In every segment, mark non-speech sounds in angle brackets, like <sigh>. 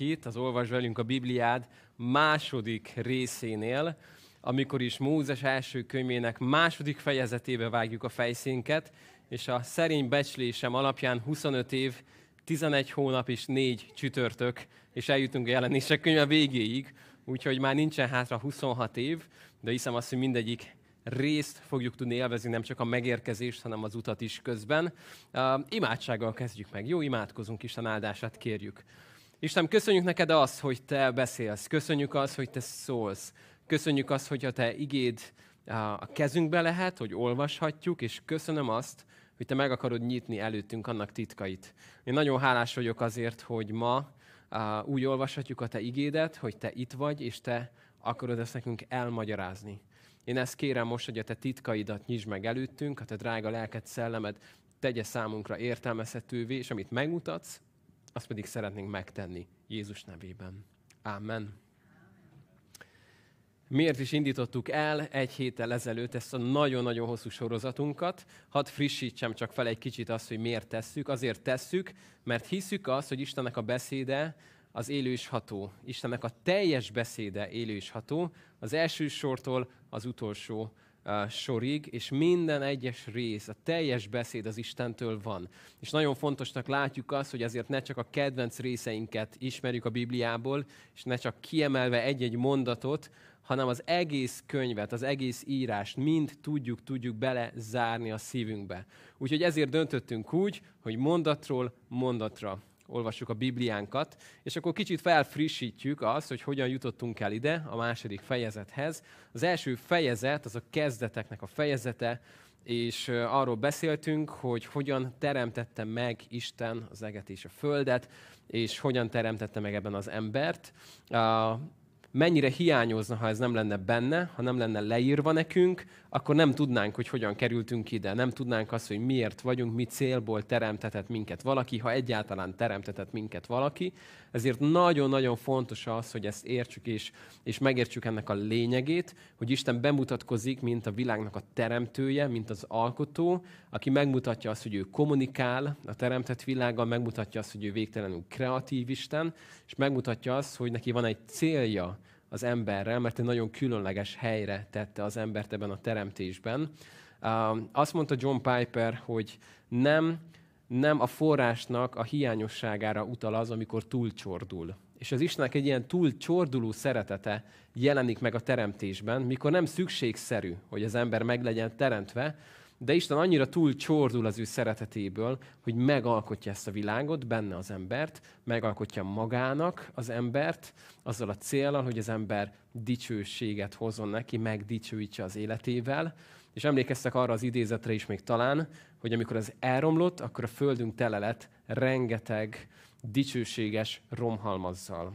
itt az Olvas velünk a Bibliád második részénél, amikor is Mózes első könyvének második fejezetébe vágjuk a fejszénket, és a szerény becslésem alapján 25 év, 11 hónap és 4 csütörtök, és eljutunk a jelenések könyve végéig, úgyhogy már nincsen hátra 26 év, de hiszem azt, hogy mindegyik részt fogjuk tudni élvezni, nem csak a megérkezést, hanem az utat is közben. Uh, imádsággal kezdjük meg. Jó, imádkozunk, Isten áldását kérjük. Isten, köszönjük neked azt, hogy te beszélsz. Köszönjük azt, hogy te szólsz. Köszönjük azt, hogy a te igéd a kezünkbe lehet, hogy olvashatjuk, és köszönöm azt, hogy te meg akarod nyitni előttünk annak titkait. Én nagyon hálás vagyok azért, hogy ma úgy olvashatjuk a te igédet, hogy te itt vagy, és te akarod ezt nekünk elmagyarázni. Én ezt kérem most, hogy a te titkaidat nyisd meg előttünk, a te drága lelked, szellemed tegye számunkra értelmezhetővé, és amit megmutatsz, azt pedig szeretnénk megtenni Jézus nevében. Amen. Miért is indítottuk el egy héttel ezelőtt ezt a nagyon-nagyon hosszú sorozatunkat? Hadd frissítsem csak fel egy kicsit azt, hogy miért tesszük. Azért tesszük, mert hiszük azt, hogy Istennek a beszéde az élő és ható. Istennek a teljes beszéde élő és ható, az első sortól az utolsó sorig, és minden egyes rész, a teljes beszéd az Istentől van. És nagyon fontosnak látjuk azt, hogy azért ne csak a kedvenc részeinket ismerjük a Bibliából, és ne csak kiemelve egy-egy mondatot, hanem az egész könyvet, az egész írást mind tudjuk, tudjuk belezárni a szívünkbe. Úgyhogy ezért döntöttünk úgy, hogy mondatról mondatra olvassuk a Bibliánkat, és akkor kicsit felfrissítjük azt, hogy hogyan jutottunk el ide, a második fejezethez. Az első fejezet, az a kezdeteknek a fejezete, és arról beszéltünk, hogy hogyan teremtette meg Isten az eget és a földet, és hogyan teremtette meg ebben az embert mennyire hiányozna, ha ez nem lenne benne, ha nem lenne leírva nekünk, akkor nem tudnánk, hogy hogyan kerültünk ide. Nem tudnánk azt, hogy miért vagyunk, mi célból teremtetett minket valaki, ha egyáltalán teremtetett minket valaki. Ezért nagyon-nagyon fontos az, hogy ezt értsük és, és megértsük ennek a lényegét, hogy Isten bemutatkozik, mint a világnak a teremtője, mint az alkotó, aki megmutatja azt, hogy ő kommunikál a teremtett világgal, megmutatja azt, hogy ő végtelenül kreatív Isten, és megmutatja azt, hogy neki van egy célja az emberrel, mert egy nagyon különleges helyre tette az embert ebben a teremtésben. Azt mondta John Piper, hogy nem, nem a forrásnak a hiányosságára utal az, amikor túlcsordul. És az Istennek egy ilyen túlcsorduló szeretete jelenik meg a teremtésben, mikor nem szükségszerű, hogy az ember meg legyen teremtve, de Isten annyira túl csordul az ő szeretetéből, hogy megalkotja ezt a világot, benne az embert, megalkotja magának az embert, azzal a célral, hogy az ember dicsőséget hozzon neki, megdicsőítse az életével. És emlékeztek arra az idézetre is még talán, hogy amikor ez elromlott, akkor a földünk tele lett rengeteg dicsőséges romhalmazzal.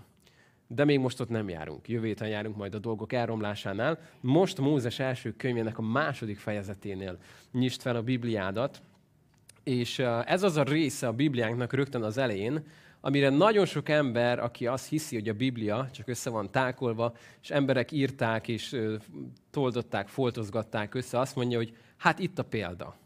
De még most ott nem járunk. Jövő héten járunk majd a dolgok elromlásánál. Most Mózes első könyvének a második fejezeténél nyisd fel a Bibliádat. És ez az a része a Bibliánknak rögtön az elején, amire nagyon sok ember, aki azt hiszi, hogy a Biblia csak össze van tákolva, és emberek írták és toldották, foltozgatták össze, azt mondja, hogy hát itt a példa.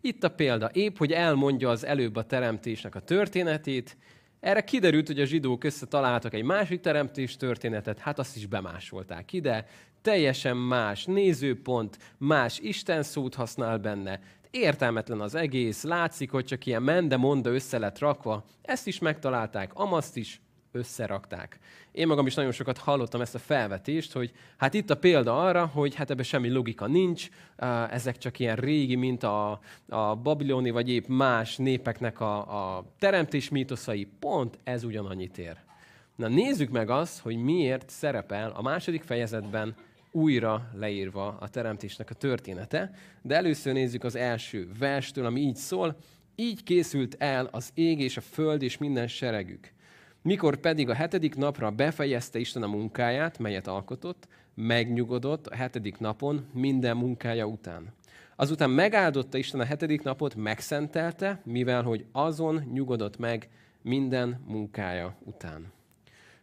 Itt a példa. Épp, hogy elmondja az előbb a teremtésnek a történetét, erre kiderült, hogy a zsidók összetaláltak egy másik teremtés történetet, hát azt is bemásolták ide, teljesen más nézőpont, más Isten szót használ benne. Értelmetlen az egész, látszik, hogy csak ilyen mende monda össze lett rakva. Ezt is megtalálták, amaszt is, összerakták. Én magam is nagyon sokat hallottam ezt a felvetést, hogy hát itt a példa arra, hogy hát ebben semmi logika nincs, ezek csak ilyen régi, mint a, a babiloni vagy épp más népeknek a, a teremtés mítoszai, pont ez ugyanannyit ér. Na nézzük meg azt, hogy miért szerepel a második fejezetben újra leírva a teremtésnek a története, de először nézzük az első verstől, ami így szól, így készült el az ég és a föld és minden seregük. Mikor pedig a hetedik napra befejezte Isten a munkáját, melyet alkotott, megnyugodott a hetedik napon minden munkája után. Azután megáldotta Isten a hetedik napot, megszentelte, mivel hogy azon nyugodott meg minden munkája után.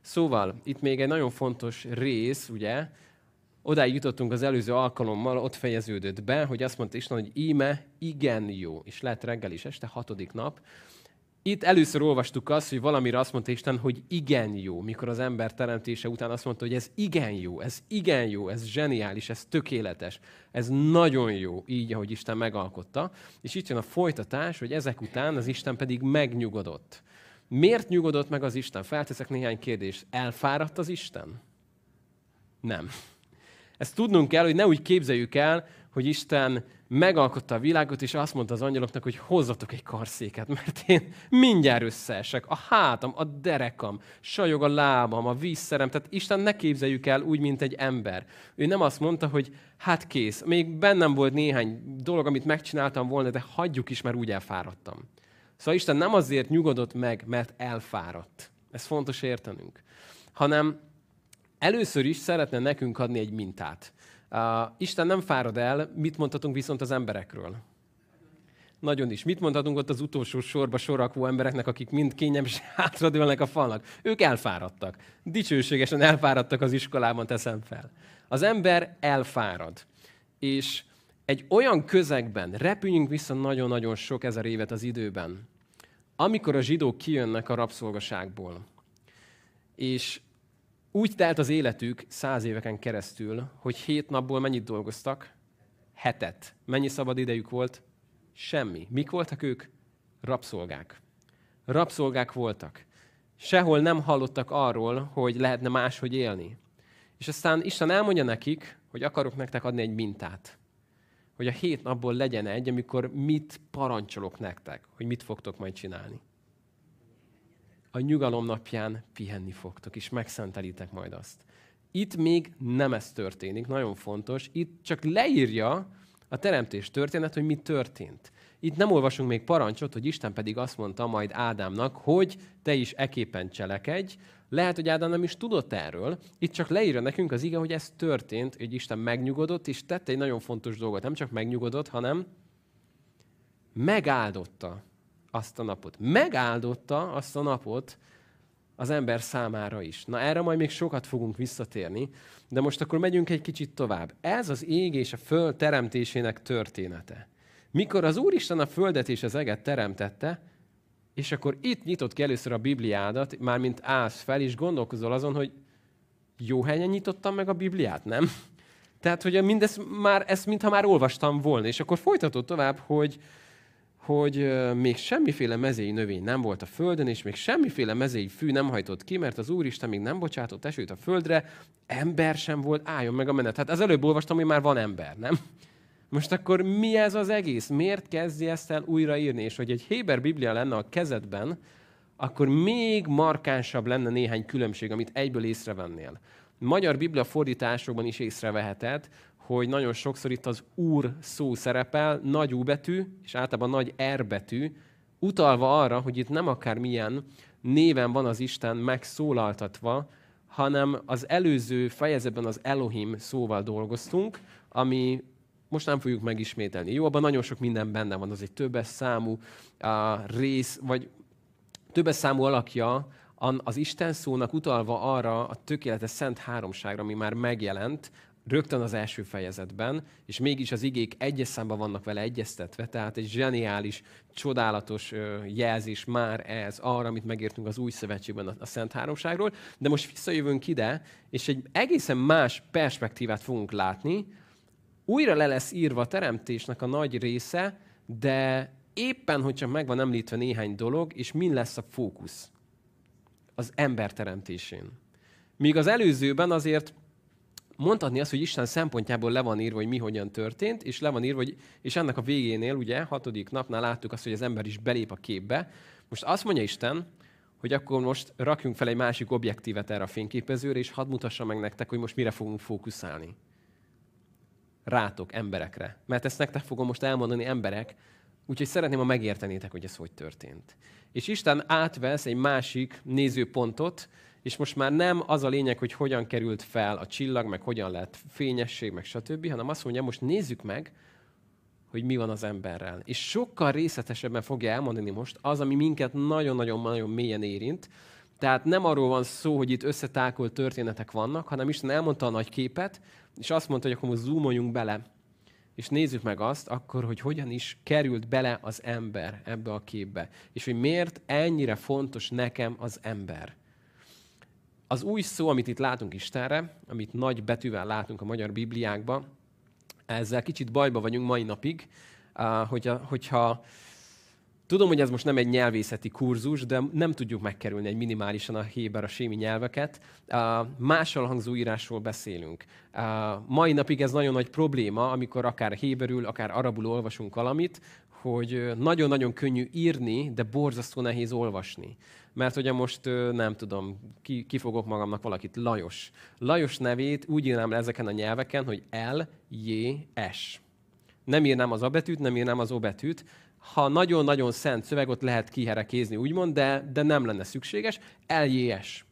Szóval itt még egy nagyon fontos rész, ugye, odáig jutottunk az előző alkalommal, ott fejeződött be, hogy azt mondta Isten, hogy íme igen jó, és lett reggel is este, hatodik nap, itt először olvastuk azt, hogy valamire azt mondta Isten, hogy igen jó, mikor az ember teremtése után azt mondta, hogy ez igen jó, ez igen jó, ez zseniális, ez tökéletes, ez nagyon jó, így, ahogy Isten megalkotta. És itt jön a folytatás, hogy ezek után az Isten pedig megnyugodott. Miért nyugodott meg az Isten? Felteszek néhány kérdést. Elfáradt az Isten? Nem. Ezt tudnunk kell, hogy ne úgy képzeljük el, hogy Isten megalkotta a világot, és azt mondta az angyaloknak, hogy hozzatok egy karszéket, mert én mindjárt összeesek. A hátam, a derekam, sajog a lábam, a vízszerem. Tehát Isten ne képzeljük el úgy, mint egy ember. Ő nem azt mondta, hogy hát kész, még bennem volt néhány dolog, amit megcsináltam volna, de hagyjuk is, mert úgy elfáradtam. Szóval Isten nem azért nyugodott meg, mert elfáradt. Ez fontos értenünk. Hanem először is szeretne nekünk adni egy mintát. Isten nem fárad el, mit mondhatunk viszont az emberekről? Nagyon is. Mit mondhatunk ott az utolsó sorba sorakvó embereknek, akik mind kényelmesen <laughs> hátradőlnek a falnak? Ők elfáradtak. Dicsőségesen elfáradtak az iskolában, teszem fel. Az ember elfárad. És egy olyan közegben, repüljünk vissza nagyon-nagyon sok ezer évet az időben, amikor a zsidók kijönnek a rabszolgaságból, és úgy telt az életük száz éveken keresztül, hogy hét napból mennyit dolgoztak? Hetet. Mennyi szabad idejük volt? Semmi. Mik voltak ők? Rabszolgák. Rabszolgák voltak. Sehol nem hallottak arról, hogy lehetne máshogy élni. És aztán Isten elmondja nekik, hogy akarok nektek adni egy mintát. Hogy a hét napból legyen egy, amikor mit parancsolok nektek, hogy mit fogtok majd csinálni a nyugalom napján pihenni fogtok, és megszentelitek majd azt. Itt még nem ez történik, nagyon fontos. Itt csak leírja a teremtés történet, hogy mi történt. Itt nem olvasunk még parancsot, hogy Isten pedig azt mondta majd Ádámnak, hogy te is eképpen cselekedj. Lehet, hogy Ádám nem is tudott erről. Itt csak leírja nekünk az ige, hogy ez történt, hogy Isten megnyugodott, és tette egy nagyon fontos dolgot. Nem csak megnyugodott, hanem megáldotta azt a napot. Megáldotta azt a napot az ember számára is. Na erre majd még sokat fogunk visszatérni, de most akkor megyünk egy kicsit tovább. Ez az ég és a föld teremtésének története. Mikor az Úristen a földet és az eget teremtette, és akkor itt nyitott ki először a Bibliádat, mármint állsz fel, és gondolkozol azon, hogy jó helyen nyitottam meg a Bibliát, nem? Tehát, hogy mindezt már, ezt mintha már olvastam volna, és akkor folytatod tovább, hogy, hogy még semmiféle mezei növény nem volt a földön, és még semmiféle mezei fű nem hajtott ki, mert az Úristen még nem bocsátott esőt a földre, ember sem volt, álljon meg a menet. Hát az előbb olvastam, hogy már van ember, nem? Most akkor mi ez az egész? Miért kezdi ezt el újraírni? És hogy egy Héber Biblia lenne a kezedben, akkor még markánsabb lenne néhány különbség, amit egyből észrevennél. Magyar Biblia fordításokban is észreveheted, hogy nagyon sokszor itt az úr szó szerepel, nagy U betű, és általában nagy R betű, utalva arra, hogy itt nem akár milyen néven van az Isten megszólaltatva, hanem az előző fejezetben az Elohim szóval dolgoztunk, ami most nem fogjuk megismételni. Jó, abban nagyon sok minden benne van, az egy többes számú a rész, vagy többes számú alakja az Isten szónak utalva arra a tökéletes szent háromságra, ami már megjelent rögtön az első fejezetben, és mégis az igék egyes számban vannak vele egyeztetve, tehát egy zseniális, csodálatos jelzés már ez arra, amit megértünk az új szövetségben a Szent Háromságról, de most visszajövünk ide, és egy egészen más perspektívát fogunk látni, újra le lesz írva a teremtésnek a nagy része, de éppen, hogy csak meg van említve néhány dolog, és mi lesz a fókusz? Az ember teremtésén. Míg az előzőben azért mondhatni azt, hogy Isten szempontjából le van írva, hogy mi hogyan történt, és le van írva, hogy, és ennek a végénél, ugye, hatodik napnál láttuk azt, hogy az ember is belép a képbe. Most azt mondja Isten, hogy akkor most rakjunk fel egy másik objektívet erre a fényképezőre, és hadd mutassa meg nektek, hogy most mire fogunk fókuszálni. Rátok, emberekre. Mert ezt nektek fogom most elmondani, emberek, úgyhogy szeretném, ha megértenétek, hogy ez hogy történt. És Isten átvesz egy másik nézőpontot, és most már nem az a lényeg, hogy hogyan került fel a csillag, meg hogyan lett fényesség, meg stb., hanem azt mondja, most nézzük meg, hogy mi van az emberrel. És sokkal részletesebben fogja elmondani most az, ami minket nagyon-nagyon-nagyon mélyen érint. Tehát nem arról van szó, hogy itt összetákolt történetek vannak, hanem Isten elmondta a nagy képet, és azt mondta, hogy akkor most zoomoljunk bele és nézzük meg azt akkor, hogy hogyan is került bele az ember ebbe a képbe, és hogy miért ennyire fontos nekem az ember. Az új szó, amit itt látunk Istenre, amit nagy betűvel látunk a magyar Bibliákban, ezzel kicsit bajba vagyunk mai napig, hogyha, hogyha Tudom, hogy ez most nem egy nyelvészeti kurzus, de nem tudjuk megkerülni egy minimálisan a héber, a sémi nyelveket. Mással hangzó írásról beszélünk. Mai napig ez nagyon nagy probléma, amikor akár héberül, akár arabul olvasunk valamit, hogy nagyon-nagyon könnyű írni, de borzasztó nehéz olvasni. Mert ugye most nem tudom, ki, ki fogok magamnak valakit, Lajos. Lajos nevét úgy írnám le ezeken a nyelveken, hogy L, J, S. Nem írnám az A betűt, nem írnám az O betűt, ha nagyon-nagyon szent szöveg, ott lehet kiherekézni, úgymond, de, de nem lenne szükséges. LJS.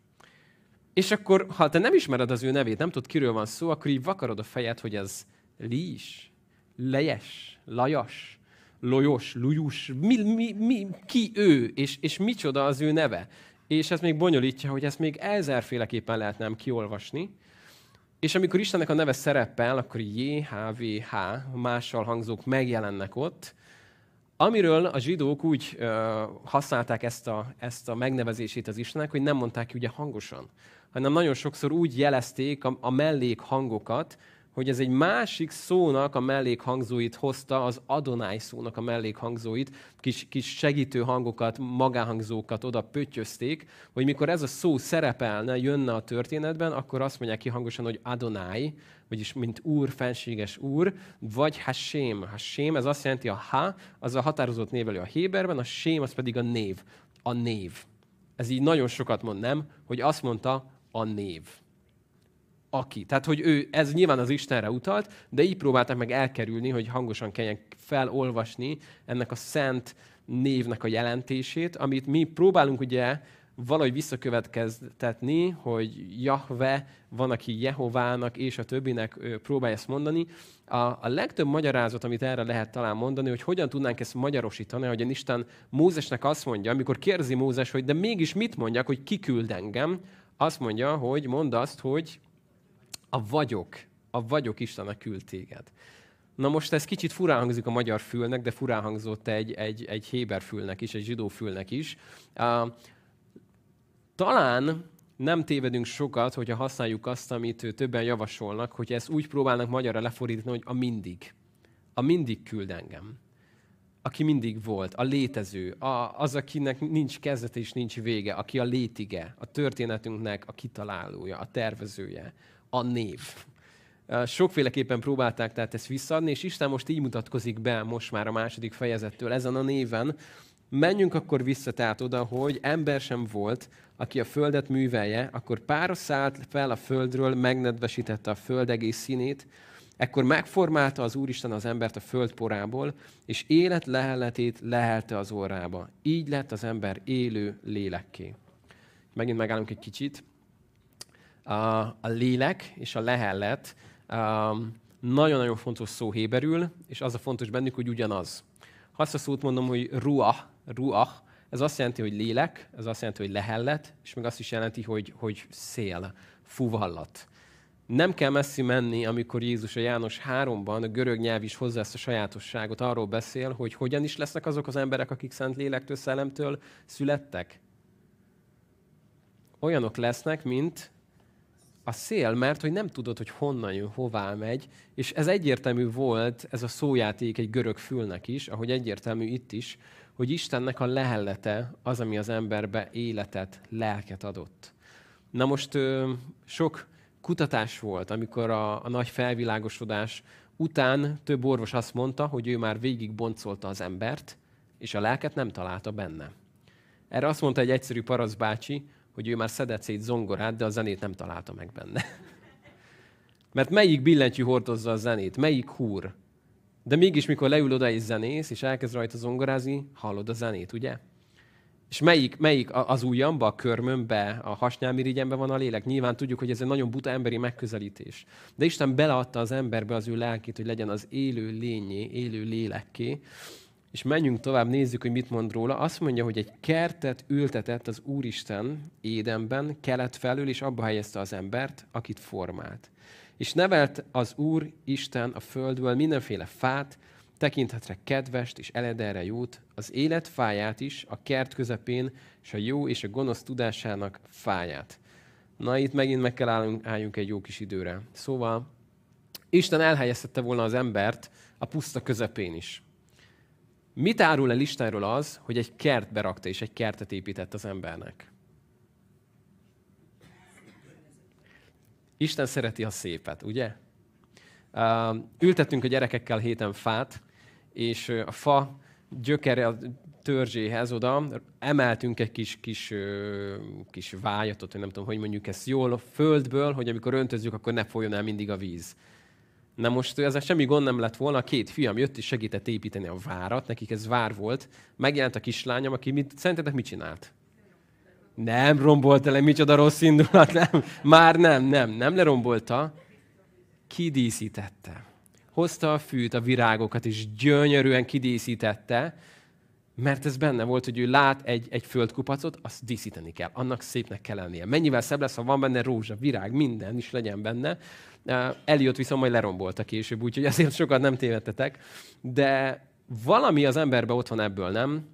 És akkor, ha te nem ismered az ő nevét, nem tudod, kiről van szó, akkor így vakarod a fejed, hogy ez Lís, Lejes, Lajas, Lojos, Lujus, mi, mi, mi, ki ő, és, és micsoda az ő neve. És ez még bonyolítja, hogy ezt még ezerféleképpen lehet nem kiolvasni. És amikor Istennek a neve szerepel, akkor JHVH, mással hangzók megjelennek ott, Amiről a zsidók úgy ö, használták ezt a, ezt a megnevezését az Istennek, hogy nem mondták ki ugye hangosan, hanem nagyon sokszor úgy jelezték a, a mellékhangokat, hogy ez egy másik szónak a mellékhangzóit hozta, az Adonai szónak a mellékhangzóit, kis, kis segítő hangokat, magánhangzókat oda pöttyözték, hogy mikor ez a szó szerepelne, jönne a történetben, akkor azt mondják ki hangosan, hogy Adonai, vagyis mint úr, fenséges úr, vagy Hashem. Hashem, ez azt jelenti, a ha, az a határozott névelő a Héberben, a sém, az pedig a név. A név. Ez így nagyon sokat mond, nem? Hogy azt mondta, a név aki. Tehát, hogy ő, ez nyilván az Istenre utalt, de így próbálták meg elkerülni, hogy hangosan kelljen felolvasni ennek a szent névnek a jelentését, amit mi próbálunk ugye valahogy visszakövetkeztetni, hogy Jahve van, aki Jehovának és a többinek próbálja ezt mondani. A, a legtöbb magyarázat, amit erre lehet talán mondani, hogy hogyan tudnánk ezt magyarosítani, hogy Isten Mózesnek azt mondja, amikor kérdezi Mózes, hogy de mégis mit mondjak, hogy ki küld engem, azt mondja, hogy mond azt, hogy a vagyok, a vagyok Istenek küld téged. Na most ez kicsit furán hangzik a magyar fülnek, de furán hangzott egy, egy, egy héber fülnek is, egy zsidó fülnek is. Uh, talán nem tévedünk sokat, hogyha használjuk azt, amit többen javasolnak, hogy ezt úgy próbálnak magyarra lefordítani, hogy a mindig. A mindig küld engem. Aki mindig volt, a létező, a, az, akinek nincs kezdete és nincs vége, aki a létige, a történetünknek a kitalálója, a tervezője, a név. Sokféleképpen próbálták tehát ezt visszaadni, és Isten most így mutatkozik be most már a második fejezettől ezen a néven. Menjünk akkor vissza tehát oda, hogy ember sem volt, aki a földet művelje, akkor pára szállt fel a földről, megnedvesítette a föld egész színét, ekkor megformálta az Úristen az embert a föld porából, és élet leheletét lehelte az orrába. Így lett az ember élő lélekké. Megint megállunk egy kicsit a, a lélek és a lehellet um, nagyon-nagyon fontos szó héberül, és az a fontos bennük, hogy ugyanaz. Ha azt a szót mondom, hogy ruach, ruach, ez azt jelenti, hogy lélek, ez azt jelenti, hogy lehellet, és meg azt is jelenti, hogy, hogy szél, fuvallat. Nem kell messzi menni, amikor Jézus a János 3-ban, a görög nyelv is hozzá ezt a sajátosságot, arról beszél, hogy hogyan is lesznek azok az emberek, akik szent lélektől, szellemtől születtek. Olyanok lesznek, mint a szél, mert hogy nem tudod, hogy honnan jön, hová megy, és ez egyértelmű volt, ez a szójáték egy görög fülnek is, ahogy egyértelmű itt is, hogy Istennek a lehellete az, ami az emberbe életet, lelket adott. Na most sok kutatás volt, amikor a, a nagy felvilágosodás után több orvos azt mondta, hogy ő már végig boncolta az embert, és a lelket nem találta benne. Erre azt mondta egy egyszerű paraszbácsi, hogy ő már szedett szét zongorát, de a zenét nem találta meg benne. <laughs> Mert melyik billentyű hordozza a zenét? Melyik húr? De mégis, mikor leül oda egy zenész, és elkezd rajta zongorázni, hallod a zenét, ugye? És melyik, melyik az ujjamba, a körmömbe, a hasnyálmirigyembe van a lélek? Nyilván tudjuk, hogy ez egy nagyon buta emberi megközelítés. De Isten beleadta az emberbe az ő lelkét, hogy legyen az élő lényé, élő lélekké. És menjünk tovább, nézzük, hogy mit mond róla. Azt mondja, hogy egy kertet ültetett az Úristen Édenben, kelet felül, és abba helyezte az embert, akit formált. És nevelt az Úr Isten a földből mindenféle fát, tekinthetre kedvest és eledelre jót, az élet fáját is, a kert közepén, és a jó és a gonosz tudásának fáját. Na, itt megint meg kell állunk, álljunk egy jó kis időre. Szóval Isten elhelyeztette volna az embert a puszta közepén is. Mit árul el Istenről az, hogy egy kert berakta és egy kertet épített az embernek? Isten szereti a szépet, ugye? ültettünk a gyerekekkel héten fát, és a fa gyökere a törzséhez oda emeltünk egy kis, kis, kis vájatot, nem tudom, hogy mondjuk ezt jól, a földből, hogy amikor öntözzük, akkor ne folyjon el mindig a víz. Na most ez semmi gond nem lett volna, a két fiam jött és segített építeni a várat, nekik ez vár volt. Megjelent a kislányom, aki mit, szerintetek mit csinált? Nem rombolta le, micsoda rossz indulat, nem. Már nem, nem, nem lerombolta. Kidíszítette. Hozta a fűt, a virágokat, és gyönyörűen kidíszítette, mert ez benne volt, hogy ő lát egy, egy földkupacot, azt díszíteni kell. Annak szépnek kell lennie. Mennyivel szebb lesz, ha van benne rózsa, virág, minden is legyen benne. Eliott viszont majd lerombolta később, úgyhogy azért sokat nem tévedtetek. De valami az emberben ott van ebből, nem?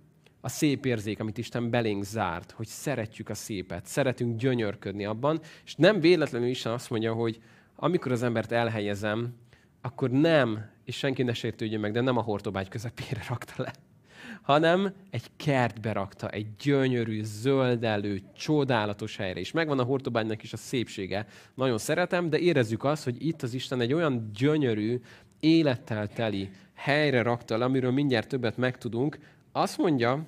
A szép érzék, amit Isten belénk zárt, hogy szeretjük a szépet, szeretünk gyönyörködni abban, és nem véletlenül Isten azt mondja, hogy amikor az embert elhelyezem, akkor nem, és senki ne sértődjön meg, de nem a hortobágy közepére rakta le, hanem egy kertbe rakta, egy gyönyörű, zöldelő, csodálatos helyre. És megvan a hortobánynak is a szépsége. Nagyon szeretem, de érezzük azt, hogy itt az Isten egy olyan gyönyörű, élettel teli helyre rakta le, amiről mindjárt többet megtudunk. Azt mondja,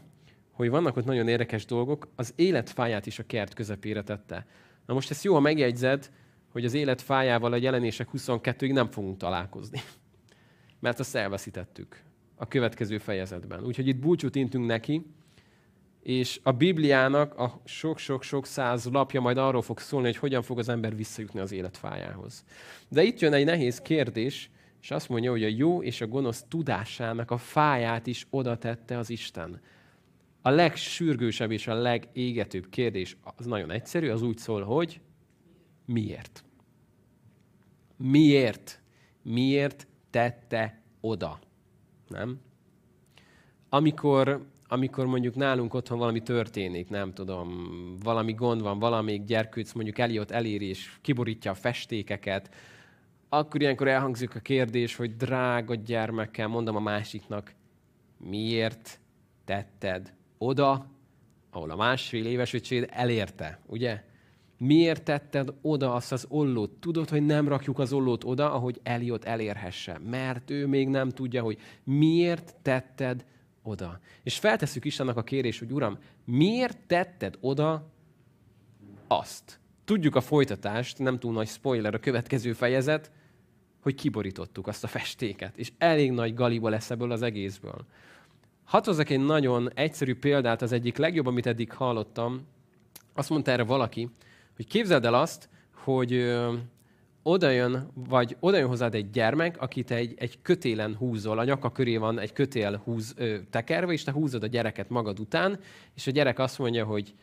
hogy vannak ott nagyon érdekes dolgok, az életfáját is a kert közepére tette. Na most ezt jó, ha megjegyzed, hogy az életfájával a jelenések 22-ig nem fogunk találkozni. <laughs> Mert azt elveszítettük a következő fejezetben. Úgyhogy itt búcsút intünk neki, és a Bibliának a sok-sok-sok száz lapja majd arról fog szólni, hogy hogyan fog az ember visszajutni az életfájához. De itt jön egy nehéz kérdés, és azt mondja, hogy a jó és a gonosz tudásának a fáját is oda tette az Isten. A legsürgősebb és a legégetőbb kérdés az nagyon egyszerű, az úgy szól, hogy miért? Miért? Miért tette oda? Nem? Amikor, amikor mondjuk nálunk otthon valami történik, nem tudom, valami gond van, valamelyik gyerkőc mondjuk Eliot eléri és kiborítja a festékeket, akkor ilyenkor elhangzik a kérdés, hogy drága gyermekkel, mondom a másiknak, miért tetted oda, ahol a másfél éves öcséd elérte, ugye? Miért tetted oda azt az ollót? Tudod, hogy nem rakjuk az ollót oda, ahogy Eliot elérhesse. Mert ő még nem tudja, hogy miért tetted oda. És feltesszük is annak a kérés, hogy Uram, miért tetted oda azt? Tudjuk a folytatást, nem túl nagy spoiler a következő fejezet, hogy kiborítottuk azt a festéket. És elég nagy galiba lesz ebből az egészből. Hadd hozzak egy nagyon egyszerű példát, az egyik legjobb, amit eddig hallottam. Azt mondta erre valaki, hogy képzeld el azt, hogy ö, oda jön, vagy oda jön hozzád egy gyermek, akit egy, egy kötélen húzol, a nyaka köré van egy kötél húz, ö, tekerve, és te húzod a gyereket magad után, és a gyerek azt mondja, hogy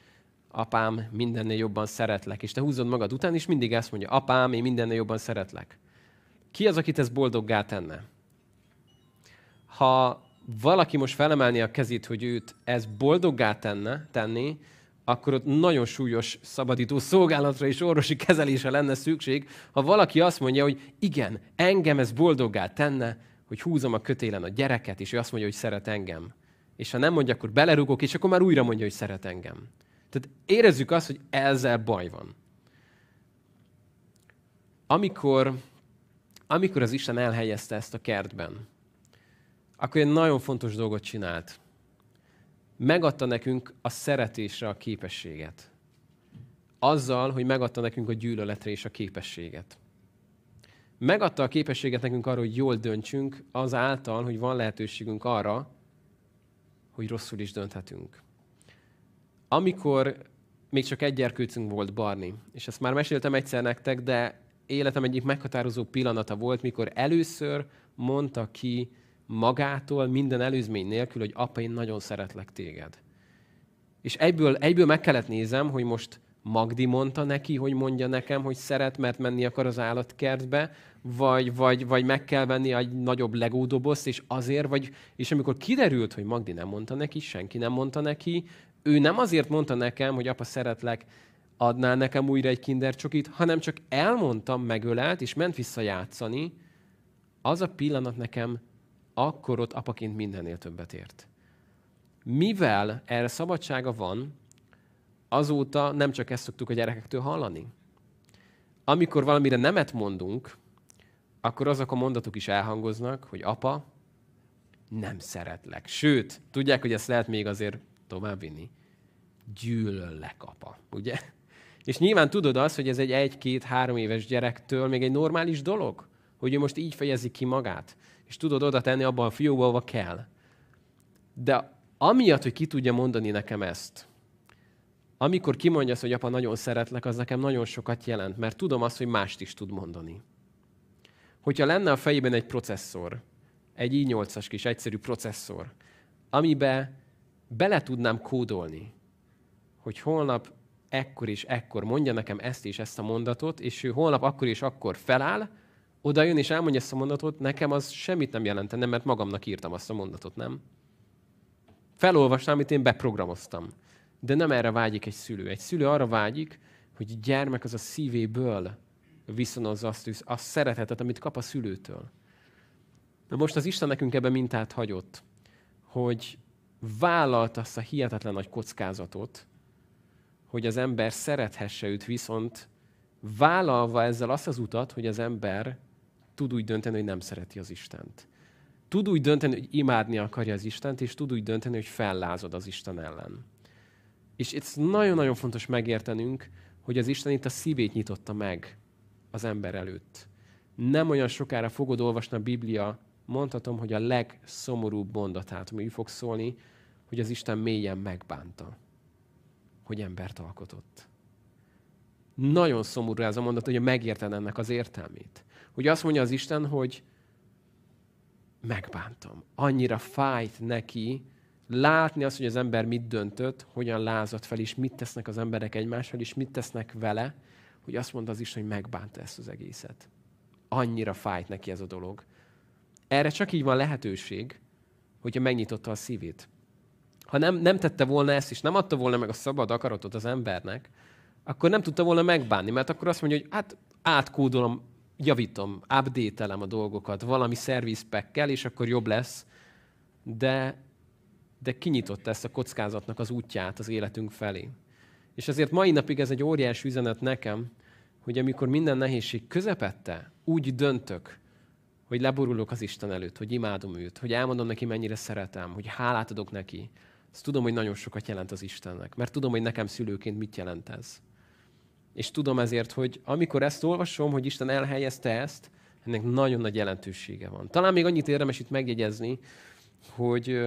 apám, mindennél jobban szeretlek. És te húzod magad után, és mindig ezt mondja, apám, én mindennél jobban szeretlek. Ki az, akit ez boldoggá tenne? Ha valaki most felemelni a kezét, hogy őt ez boldoggá tenne, tenni, akkor ott nagyon súlyos szabadító szolgálatra és orvosi kezelése lenne szükség, ha valaki azt mondja, hogy igen, engem ez boldoggá tenne, hogy húzom a kötélen a gyereket, és ő azt mondja, hogy szeret engem. És ha nem mondja, akkor belerugok, és akkor már újra mondja, hogy szeret engem. Tehát érezzük azt, hogy ezzel baj van. Amikor, amikor az Isten elhelyezte ezt a kertben, akkor egy nagyon fontos dolgot csinált megadta nekünk a szeretésre a képességet. Azzal, hogy megadta nekünk a gyűlöletre is a képességet. Megadta a képességet nekünk arra, hogy jól döntsünk, azáltal, hogy van lehetőségünk arra, hogy rosszul is dönthetünk. Amikor még csak egy gyerkőcünk volt, Barni, és ezt már meséltem egyszer nektek, de életem egyik meghatározó pillanata volt, mikor először mondta ki magától, minden előzmény nélkül, hogy apa, én nagyon szeretlek téged. És egyből, egyből meg kellett nézem, hogy most Magdi mondta neki, hogy mondja nekem, hogy szeret, mert menni akar az állatkertbe, vagy, vagy, vagy meg kell venni egy nagyobb legódobozt, és azért, vagy, és amikor kiderült, hogy Magdi nem mondta neki, senki nem mondta neki, ő nem azért mondta nekem, hogy apa, szeretlek, adnál nekem újra egy kinder csokit, hanem csak elmondtam, megölelt, és ment vissza játszani, az a pillanat nekem akkor ott apaként mindennél többet ért. Mivel erre szabadsága van, azóta nem csak ezt szoktuk a gyerekektől hallani. Amikor valamire nemet mondunk, akkor azok a mondatok is elhangoznak, hogy apa, nem szeretlek. Sőt, tudják, hogy ezt lehet még azért továbbvinni. Gyűlöllek, apa. Ugye? És nyilván tudod azt, hogy ez egy egy-két-három éves gyerektől még egy normális dolog, hogy ő most így fejezi ki magát. És tudod oda tenni abban a fiókba, ahova kell. De amiatt, hogy ki tudja mondani nekem ezt, amikor kimondja azt, hogy apa, nagyon szeretlek, az nekem nagyon sokat jelent, mert tudom azt, hogy mást is tud mondani. Hogyha lenne a fejében egy processzor, egy i8-as kis egyszerű processzor, amibe bele tudnám kódolni, hogy holnap ekkor és ekkor mondja nekem ezt és ezt a mondatot, és ő holnap akkor és akkor feláll, oda jön és elmondja ezt a mondatot, nekem az semmit nem jelentene, mert magamnak írtam azt a mondatot, nem? Felolvasnám, amit én beprogramoztam. De nem erre vágyik egy szülő. Egy szülő arra vágyik, hogy a gyermek az a szívéből viszonozza azt, azt szeretetet, amit kap a szülőtől. Na most az Isten nekünk ebben mintát hagyott, hogy vállalt azt a hihetetlen nagy kockázatot, hogy az ember szerethesse őt, viszont vállalva ezzel azt az utat, hogy az ember tud úgy dönteni, hogy nem szereti az Istent. Tud úgy dönteni, hogy imádni akarja az Istent, és tud úgy dönteni, hogy fellázad az Isten ellen. És ez nagyon-nagyon fontos megértenünk, hogy az Isten itt a szívét nyitotta meg az ember előtt. Nem olyan sokára fogod olvasni a Biblia, mondhatom, hogy a legszomorúbb mondatát, ami fog szólni, hogy az Isten mélyen megbánta hogy embert alkotott. Nagyon szomorú ez a mondat, hogy megérted ennek az értelmét. Hogy azt mondja az Isten, hogy megbántam. Annyira fájt neki látni azt, hogy az ember mit döntött, hogyan lázadt fel, és mit tesznek az emberek egymással, és mit tesznek vele, hogy azt mondta az Isten, hogy megbánta ezt az egészet. Annyira fájt neki ez a dolog. Erre csak így van lehetőség, hogyha megnyitotta a szívét ha nem, nem tette volna ezt, és nem adta volna meg a szabad akaratot az embernek, akkor nem tudta volna megbánni, mert akkor azt mondja, hogy hát átkódolom, javítom, update a dolgokat valami szervizpekkel, és akkor jobb lesz, de, de kinyitotta ezt a kockázatnak az útját az életünk felé. És azért mai napig ez egy óriási üzenet nekem, hogy amikor minden nehézség közepette, úgy döntök, hogy leborulok az Isten előtt, hogy imádom őt, hogy elmondom neki, mennyire szeretem, hogy hálát adok neki, ezt tudom, hogy nagyon sokat jelent az Istennek, mert tudom, hogy nekem szülőként mit jelent ez. És tudom ezért, hogy amikor ezt olvasom, hogy Isten elhelyezte ezt, ennek nagyon nagy jelentősége van. Talán még annyit érdemes itt megjegyezni, hogy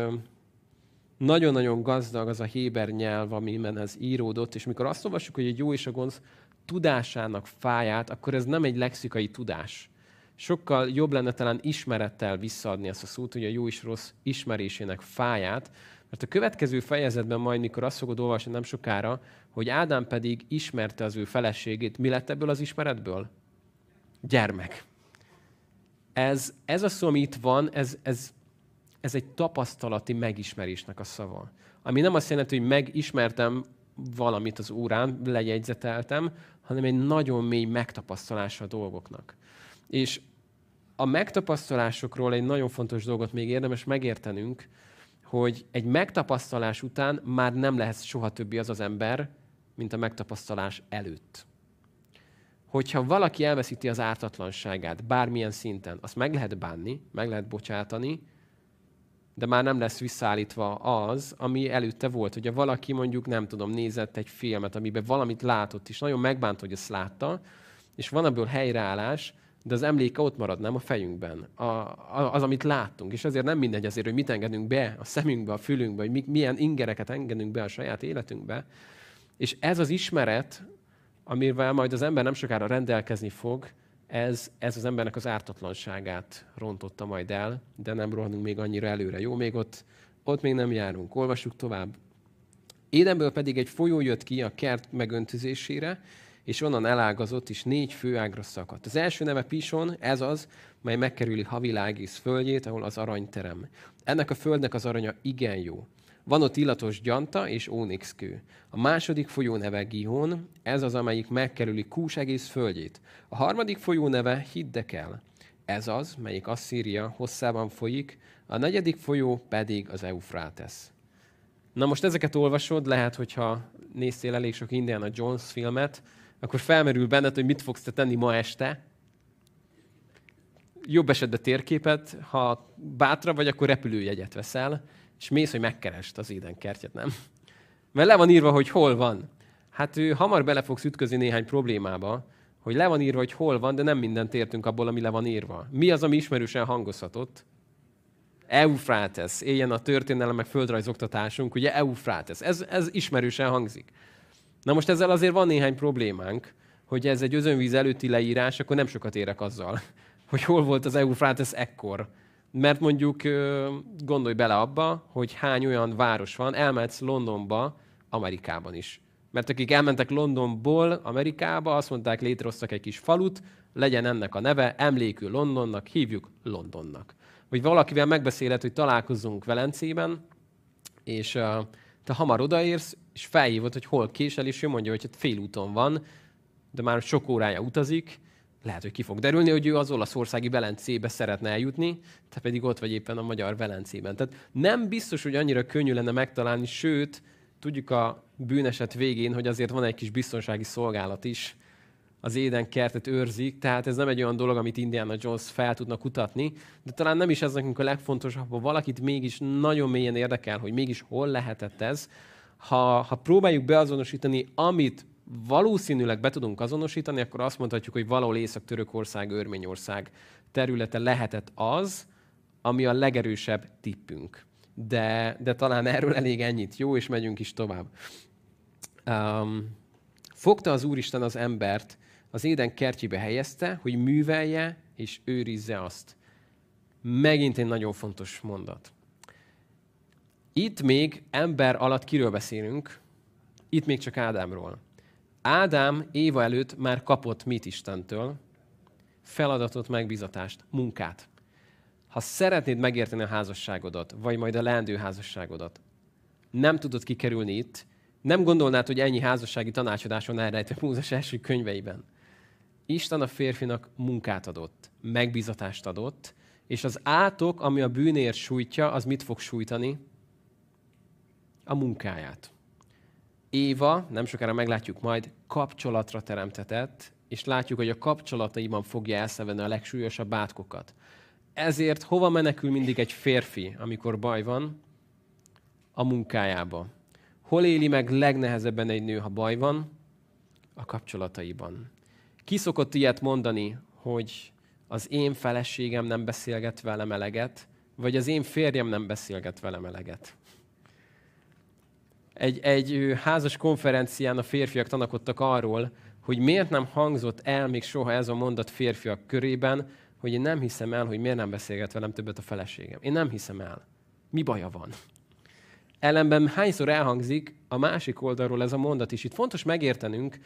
nagyon-nagyon gazdag az a Héber nyelv, amiben ez íródott, és mikor azt olvassuk, hogy egy jó és a gonosz tudásának fáját, akkor ez nem egy lexikai tudás. Sokkal jobb lenne talán ismerettel visszaadni ezt a szót, hogy a jó és rossz ismerésének fáját, mert a következő fejezetben majd, mikor azt fogod olvasni nem sokára, hogy Ádám pedig ismerte az ő feleségét. Mi lett ebből az ismeretből? Gyermek. Ez, ez a szó, ami itt van, ez, ez, ez egy tapasztalati megismerésnek a szava. Ami nem azt jelenti, hogy megismertem valamit az órán, lejegyzeteltem, hanem egy nagyon mély megtapasztalása a dolgoknak. És a megtapasztalásokról egy nagyon fontos dolgot még érdemes megértenünk, hogy egy megtapasztalás után már nem lehet soha többi az az ember, mint a megtapasztalás előtt. Hogyha valaki elveszíti az ártatlanságát bármilyen szinten, azt meg lehet bánni, meg lehet bocsátani, de már nem lesz visszaállítva az, ami előtte volt. Hogyha valaki mondjuk, nem tudom, nézett egy filmet, amiben valamit látott, és nagyon megbánt, hogy ezt látta, és van ebből helyreállás, de az emléke ott marad, nem a fejünkben, a, az, amit láttunk. És azért nem mindegy azért, hogy mit engedünk be a szemünkbe, a fülünkbe, hogy mi, milyen ingereket engedünk be a saját életünkbe. És ez az ismeret, amivel majd az ember nem sokára rendelkezni fog, ez, ez az embernek az ártatlanságát rontotta majd el, de nem rohanunk még annyira előre. Jó, még ott, ott még nem járunk. Olvassuk tovább. Édenből pedig egy folyó jött ki a kert megöntözésére, és onnan elágazott, és négy főágra szakadt. Az első neve Pison, ez az, mely megkerüli Havilágész földjét, ahol az aranyterem. Ennek a földnek az aranya igen jó. Van ott illatos gyanta és ónixkő. A második folyó neve Gihon, ez az, amelyik megkerüli Kús egész földjét. A harmadik folyó neve Hiddekel, ez az, melyik Asszíria hosszában folyik, a negyedik folyó pedig az Eufrátesz. Na most ezeket olvasod, lehet, hogyha néztél elég sok Indiana Jones filmet, akkor felmerül benned, hogy mit fogsz te tenni ma este. Jobb esetben térképet, ha bátra vagy, akkor repülőjegyet veszel, és mész, hogy megkerest az édenkertjet, nem? Mert le van írva, hogy hol van. Hát ő hamar bele fogsz ütközni néhány problémába, hogy le van írva, hogy hol van, de nem mindent értünk abból, ami le van írva. Mi az, ami ismerősen hangozhatott? Eufrates. Éljen a történelem meg földrajzoktatásunk, ugye Eufrates. Ez, ez ismerősen hangzik. Na most ezzel azért van néhány problémánk, hogy ez egy özönvíz előtti leírás, akkor nem sokat érek azzal, <laughs> hogy hol volt az Eufrates ekkor. Mert mondjuk gondolj bele abba, hogy hány olyan város van, elmehetsz Londonba, Amerikában is. Mert akik elmentek Londonból Amerikába, azt mondták, létrehoztak egy kis falut, legyen ennek a neve, emlékül Londonnak, hívjuk Londonnak. Vagy valakivel megbeszélhet, hogy találkozzunk Velencében, és te hamar odaérsz, és felhívod, hogy hol késel, és ő mondja, hogy hát félúton van, de már sok órája utazik, lehet, hogy ki fog derülni, hogy ő az olaszországi Velencébe szeretne eljutni, te pedig ott vagy éppen a magyar Velencében. Tehát nem biztos, hogy annyira könnyű lenne megtalálni, sőt, tudjuk a bűneset végén, hogy azért van egy kis biztonsági szolgálat is, az éden kertet őrzik, tehát ez nem egy olyan dolog, amit Indiana Jones fel tudna kutatni, de talán nem is ez nekünk a legfontosabb, ha valakit mégis nagyon mélyen érdekel, hogy mégis hol lehetett ez, ha, ha próbáljuk beazonosítani, amit valószínűleg be tudunk azonosítani, akkor azt mondhatjuk, hogy valahol Észak-Törökország, Örményország területe lehetett az, ami a legerősebb tippünk. De, de talán erről elég ennyit. Jó, és megyünk is tovább. Um, fogta az Úristen az embert, az éden kertjébe helyezte, hogy művelje és őrizze azt. Megint egy nagyon fontos mondat. Itt még ember alatt kiről beszélünk? Itt még csak Ádámról. Ádám Éva előtt már kapott mit Istentől? Feladatot, megbizatást, munkát. Ha szeretnéd megérteni a házasságodat, vagy majd a leendő házasságodat, nem tudod kikerülni itt, nem gondolnád, hogy ennyi házassági tanácsadáson elrejtve Mózes első könyveiben. Isten a férfinak munkát adott, megbizatást adott, és az átok, ami a bűnért sújtja, az mit fog sújtani? A munkáját. Éva, nem sokára meglátjuk majd, kapcsolatra teremtetett, és látjuk, hogy a kapcsolataiban fogja elszenvedni a legsúlyosabb átkokat. Ezért hova menekül mindig egy férfi, amikor baj van? A munkájába. Hol éli meg legnehezebben egy nő, ha baj van? A kapcsolataiban. Ki szokott ilyet mondani, hogy az én feleségem nem beszélget velem eleget, vagy az én férjem nem beszélget velem eleget? Egy, egy házas konferencián a férfiak tanakodtak arról, hogy miért nem hangzott el még soha ez a mondat férfiak körében, hogy én nem hiszem el, hogy miért nem beszélget velem többet a feleségem. Én nem hiszem el. Mi baja van? Ellenben hányszor elhangzik a másik oldalról ez a mondat is. Itt fontos megértenünk,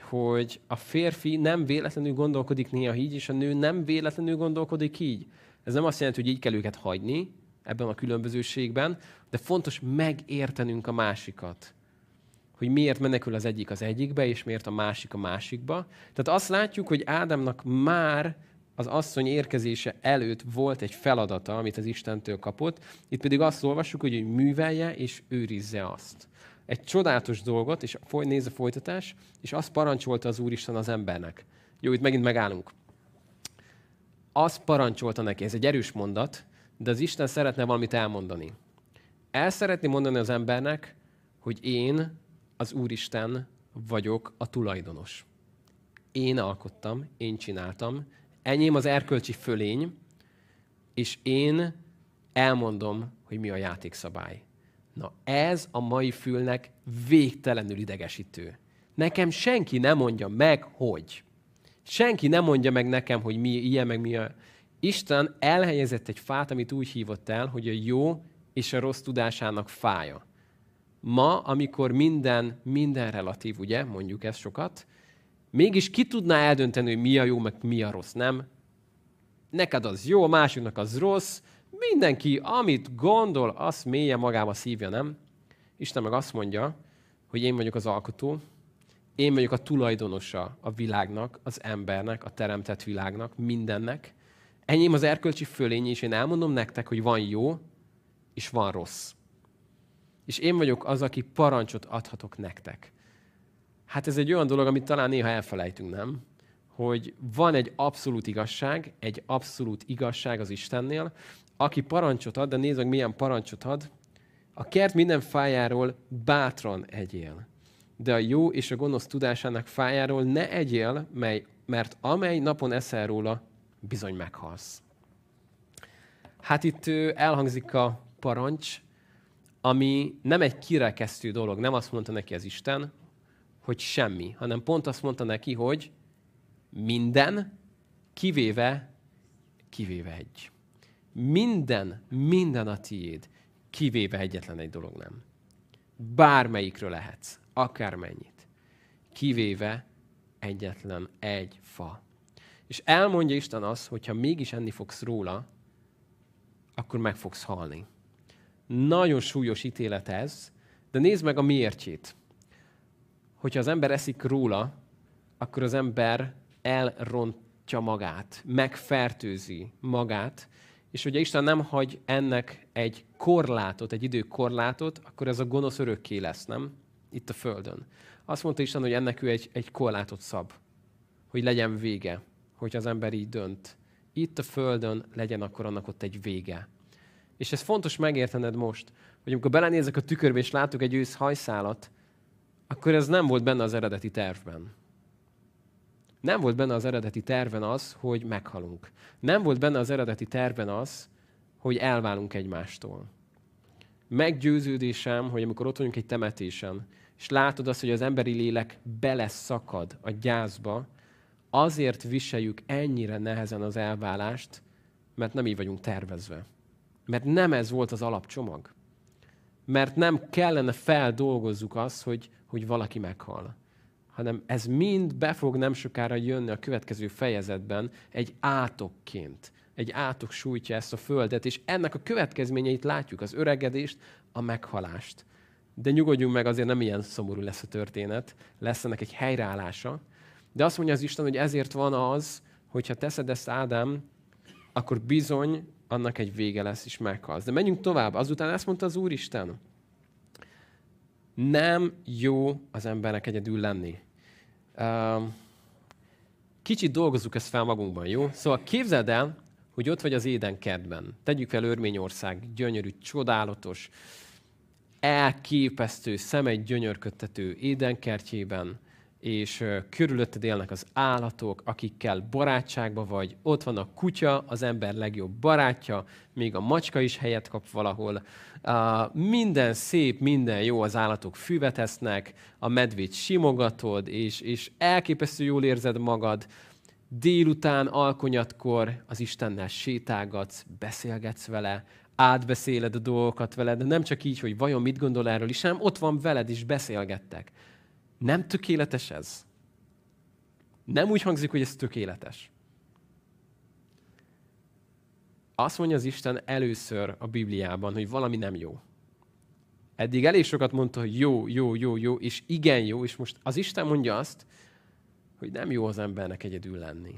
hogy a férfi nem véletlenül gondolkodik néha így, és a nő nem véletlenül gondolkodik így. Ez nem azt jelenti, hogy így kell őket hagyni ebben a különbözőségben, de fontos megértenünk a másikat. Hogy miért menekül az egyik az egyikbe, és miért a másik a másikba. Tehát azt látjuk, hogy Ádámnak már az asszony érkezése előtt volt egy feladata, amit az Istentől kapott. Itt pedig azt olvassuk, hogy művelje és őrizze azt. Egy csodálatos dolgot, és nézze a folytatás, és azt parancsolta az Úristen az embernek. Jó, itt megint megállunk. Azt parancsolta neki, ez egy erős mondat, de az Isten szeretne valamit elmondani. El szeretné mondani az embernek, hogy én, az Úristen vagyok a tulajdonos. Én alkottam, én csináltam, enyém az erkölcsi fölény, és én elmondom, hogy mi a játékszabály. Na ez a mai fülnek végtelenül idegesítő. Nekem senki nem mondja meg, hogy. Senki nem mondja meg nekem, hogy mi ilyen, meg mi a... Isten elhelyezett egy fát, amit úgy hívott el, hogy a jó és a rossz tudásának fája. Ma, amikor minden, minden relatív, ugye, mondjuk ezt sokat, mégis ki tudná eldönteni, hogy mi a jó, meg mi a rossz, nem? Neked az jó, a másiknak az rossz, mindenki, amit gondol, azt mélye magába szívja, nem? Isten meg azt mondja, hogy én vagyok az alkotó, én vagyok a tulajdonosa a világnak, az embernek, a teremtett világnak, mindennek. Enyém az erkölcsi fölény, és én elmondom nektek, hogy van jó, és van rossz. És én vagyok az, aki parancsot adhatok nektek. Hát ez egy olyan dolog, amit talán néha elfelejtünk, nem? Hogy van egy abszolút igazság, egy abszolút igazság az Istennél, aki parancsot ad, de meg, milyen parancsot ad. A kert minden fájáról bátran egyél. De a jó és a gonosz tudásának fájáról ne egyél, mely, mert amely napon eszel róla, bizony meghalsz. Hát itt elhangzik a parancs, ami nem egy kirekesztő dolog. Nem azt mondta neki az Isten, hogy semmi, hanem pont azt mondta neki, hogy minden, kivéve, kivéve egy. Minden, minden a tiéd, kivéve egyetlen egy dolog nem. Bármelyikről lehetsz, akármennyit. Kivéve egyetlen egy fa. És elmondja Isten azt, hogy ha mégis enni fogsz róla, akkor meg fogsz halni. Nagyon súlyos ítélet ez, de nézd meg a miértjét. Hogyha az ember eszik róla, akkor az ember elrontja magát, megfertőzi magát, és hogyha Isten nem hagy ennek egy korlátot, egy időkorlátot, akkor ez a gonosz örökké lesz, nem? Itt a Földön. Azt mondta Isten, hogy ennek ő egy, egy korlátot szab, hogy legyen vége, hogy az ember így dönt. Itt a Földön legyen akkor annak ott egy vége. És ez fontos megértened most, hogy amikor belenézek a tükörbe, és látok egy ősz hajszálat, akkor ez nem volt benne az eredeti tervben. Nem volt benne az eredeti terven az, hogy meghalunk. Nem volt benne az eredeti terven az, hogy elválunk egymástól. Meggyőződésem, hogy amikor ott vagyunk egy temetésen, és látod azt, hogy az emberi lélek beleszakad a gyászba, azért viseljük ennyire nehezen az elválást, mert nem így vagyunk tervezve. Mert nem ez volt az alapcsomag. Mert nem kellene feldolgozzuk azt, hogy, hogy valaki meghal. Hanem ez mind be fog nem sokára jönni a következő fejezetben egy átokként. Egy átok sújtja ezt a földet, és ennek a következményeit látjuk, az öregedést, a meghalást. De nyugodjunk meg, azért nem ilyen szomorú lesz a történet, lesz ennek egy helyreállása. De azt mondja az Isten, hogy ezért van az, hogyha teszed ezt Ádám, akkor bizony annak egy vége lesz, és meghalsz. De menjünk tovább. Azután ezt mondta az Úristen. Nem jó az embernek egyedül lenni. Kicsit dolgozzuk ezt fel magunkban, jó? Szóval képzeld el, hogy ott vagy az édenkertben. Tegyük fel Örményország, gyönyörű, csodálatos, elképesztő, szemegy gyönyörködtető édenkertjében, és körülötted élnek az állatok, akikkel barátságban vagy, ott van a kutya, az ember legjobb barátja, még a macska is helyet kap valahol. Uh, minden szép, minden jó, az állatok füvet esznek, a medvét simogatod, és, és elképesztő jól érzed magad. Délután, alkonyatkor az Istennel sétálgatsz, beszélgetsz vele, átbeszéled a dolgokat veled, de nem csak így, hogy vajon mit gondol erről is, hanem ott van veled, és beszélgettek nem tökéletes ez? Nem úgy hangzik, hogy ez tökéletes. Azt mondja az Isten először a Bibliában, hogy valami nem jó. Eddig elég sokat mondta, hogy jó, jó, jó, jó, és igen jó, és most az Isten mondja azt, hogy nem jó az embernek egyedül lenni.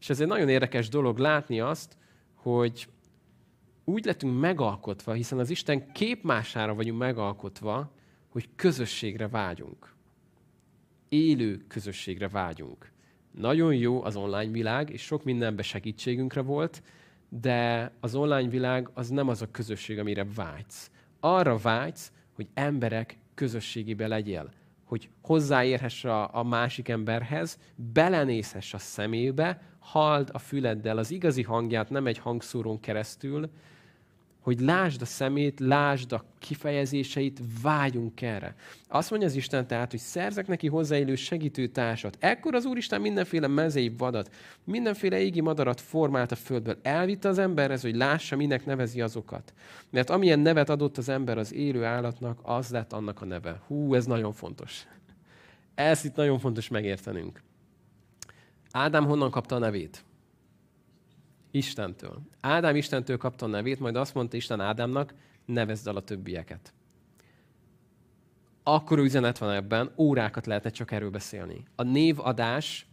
És ez egy nagyon érdekes dolog látni azt, hogy úgy lettünk megalkotva, hiszen az Isten képmására vagyunk megalkotva, hogy közösségre vágyunk. Élő közösségre vágyunk. Nagyon jó az online világ, és sok mindenben segítségünkre volt, de az online világ az nem az a közösség, amire vágysz. Arra vágysz, hogy emberek közösségébe legyél, hogy hozzáérhess a, a másik emberhez, belenézhess a szemébe, halld a füleddel az igazi hangját, nem egy hangszórón keresztül, hogy lásd a szemét, lásd a kifejezéseit, vágyunk erre. Azt mondja az Isten tehát, hogy szerzek neki hozzáélő segítőtársat. Ekkor az Úristen mindenféle mezei vadat, mindenféle égi madarat formált a földből. Elvitte az emberhez, hogy lássa, minek nevezi azokat. Mert amilyen nevet adott az ember az élő állatnak, az lett annak a neve. Hú, ez nagyon fontos. Ezt itt nagyon fontos megértenünk. Ádám honnan kapta a nevét? Istentől. Ádám Istentől kapta a nevét, majd azt mondta Isten Ádámnak, nevezd el a többieket. Akkor üzenet van ebben, órákat lehetne csak erről beszélni. A névadás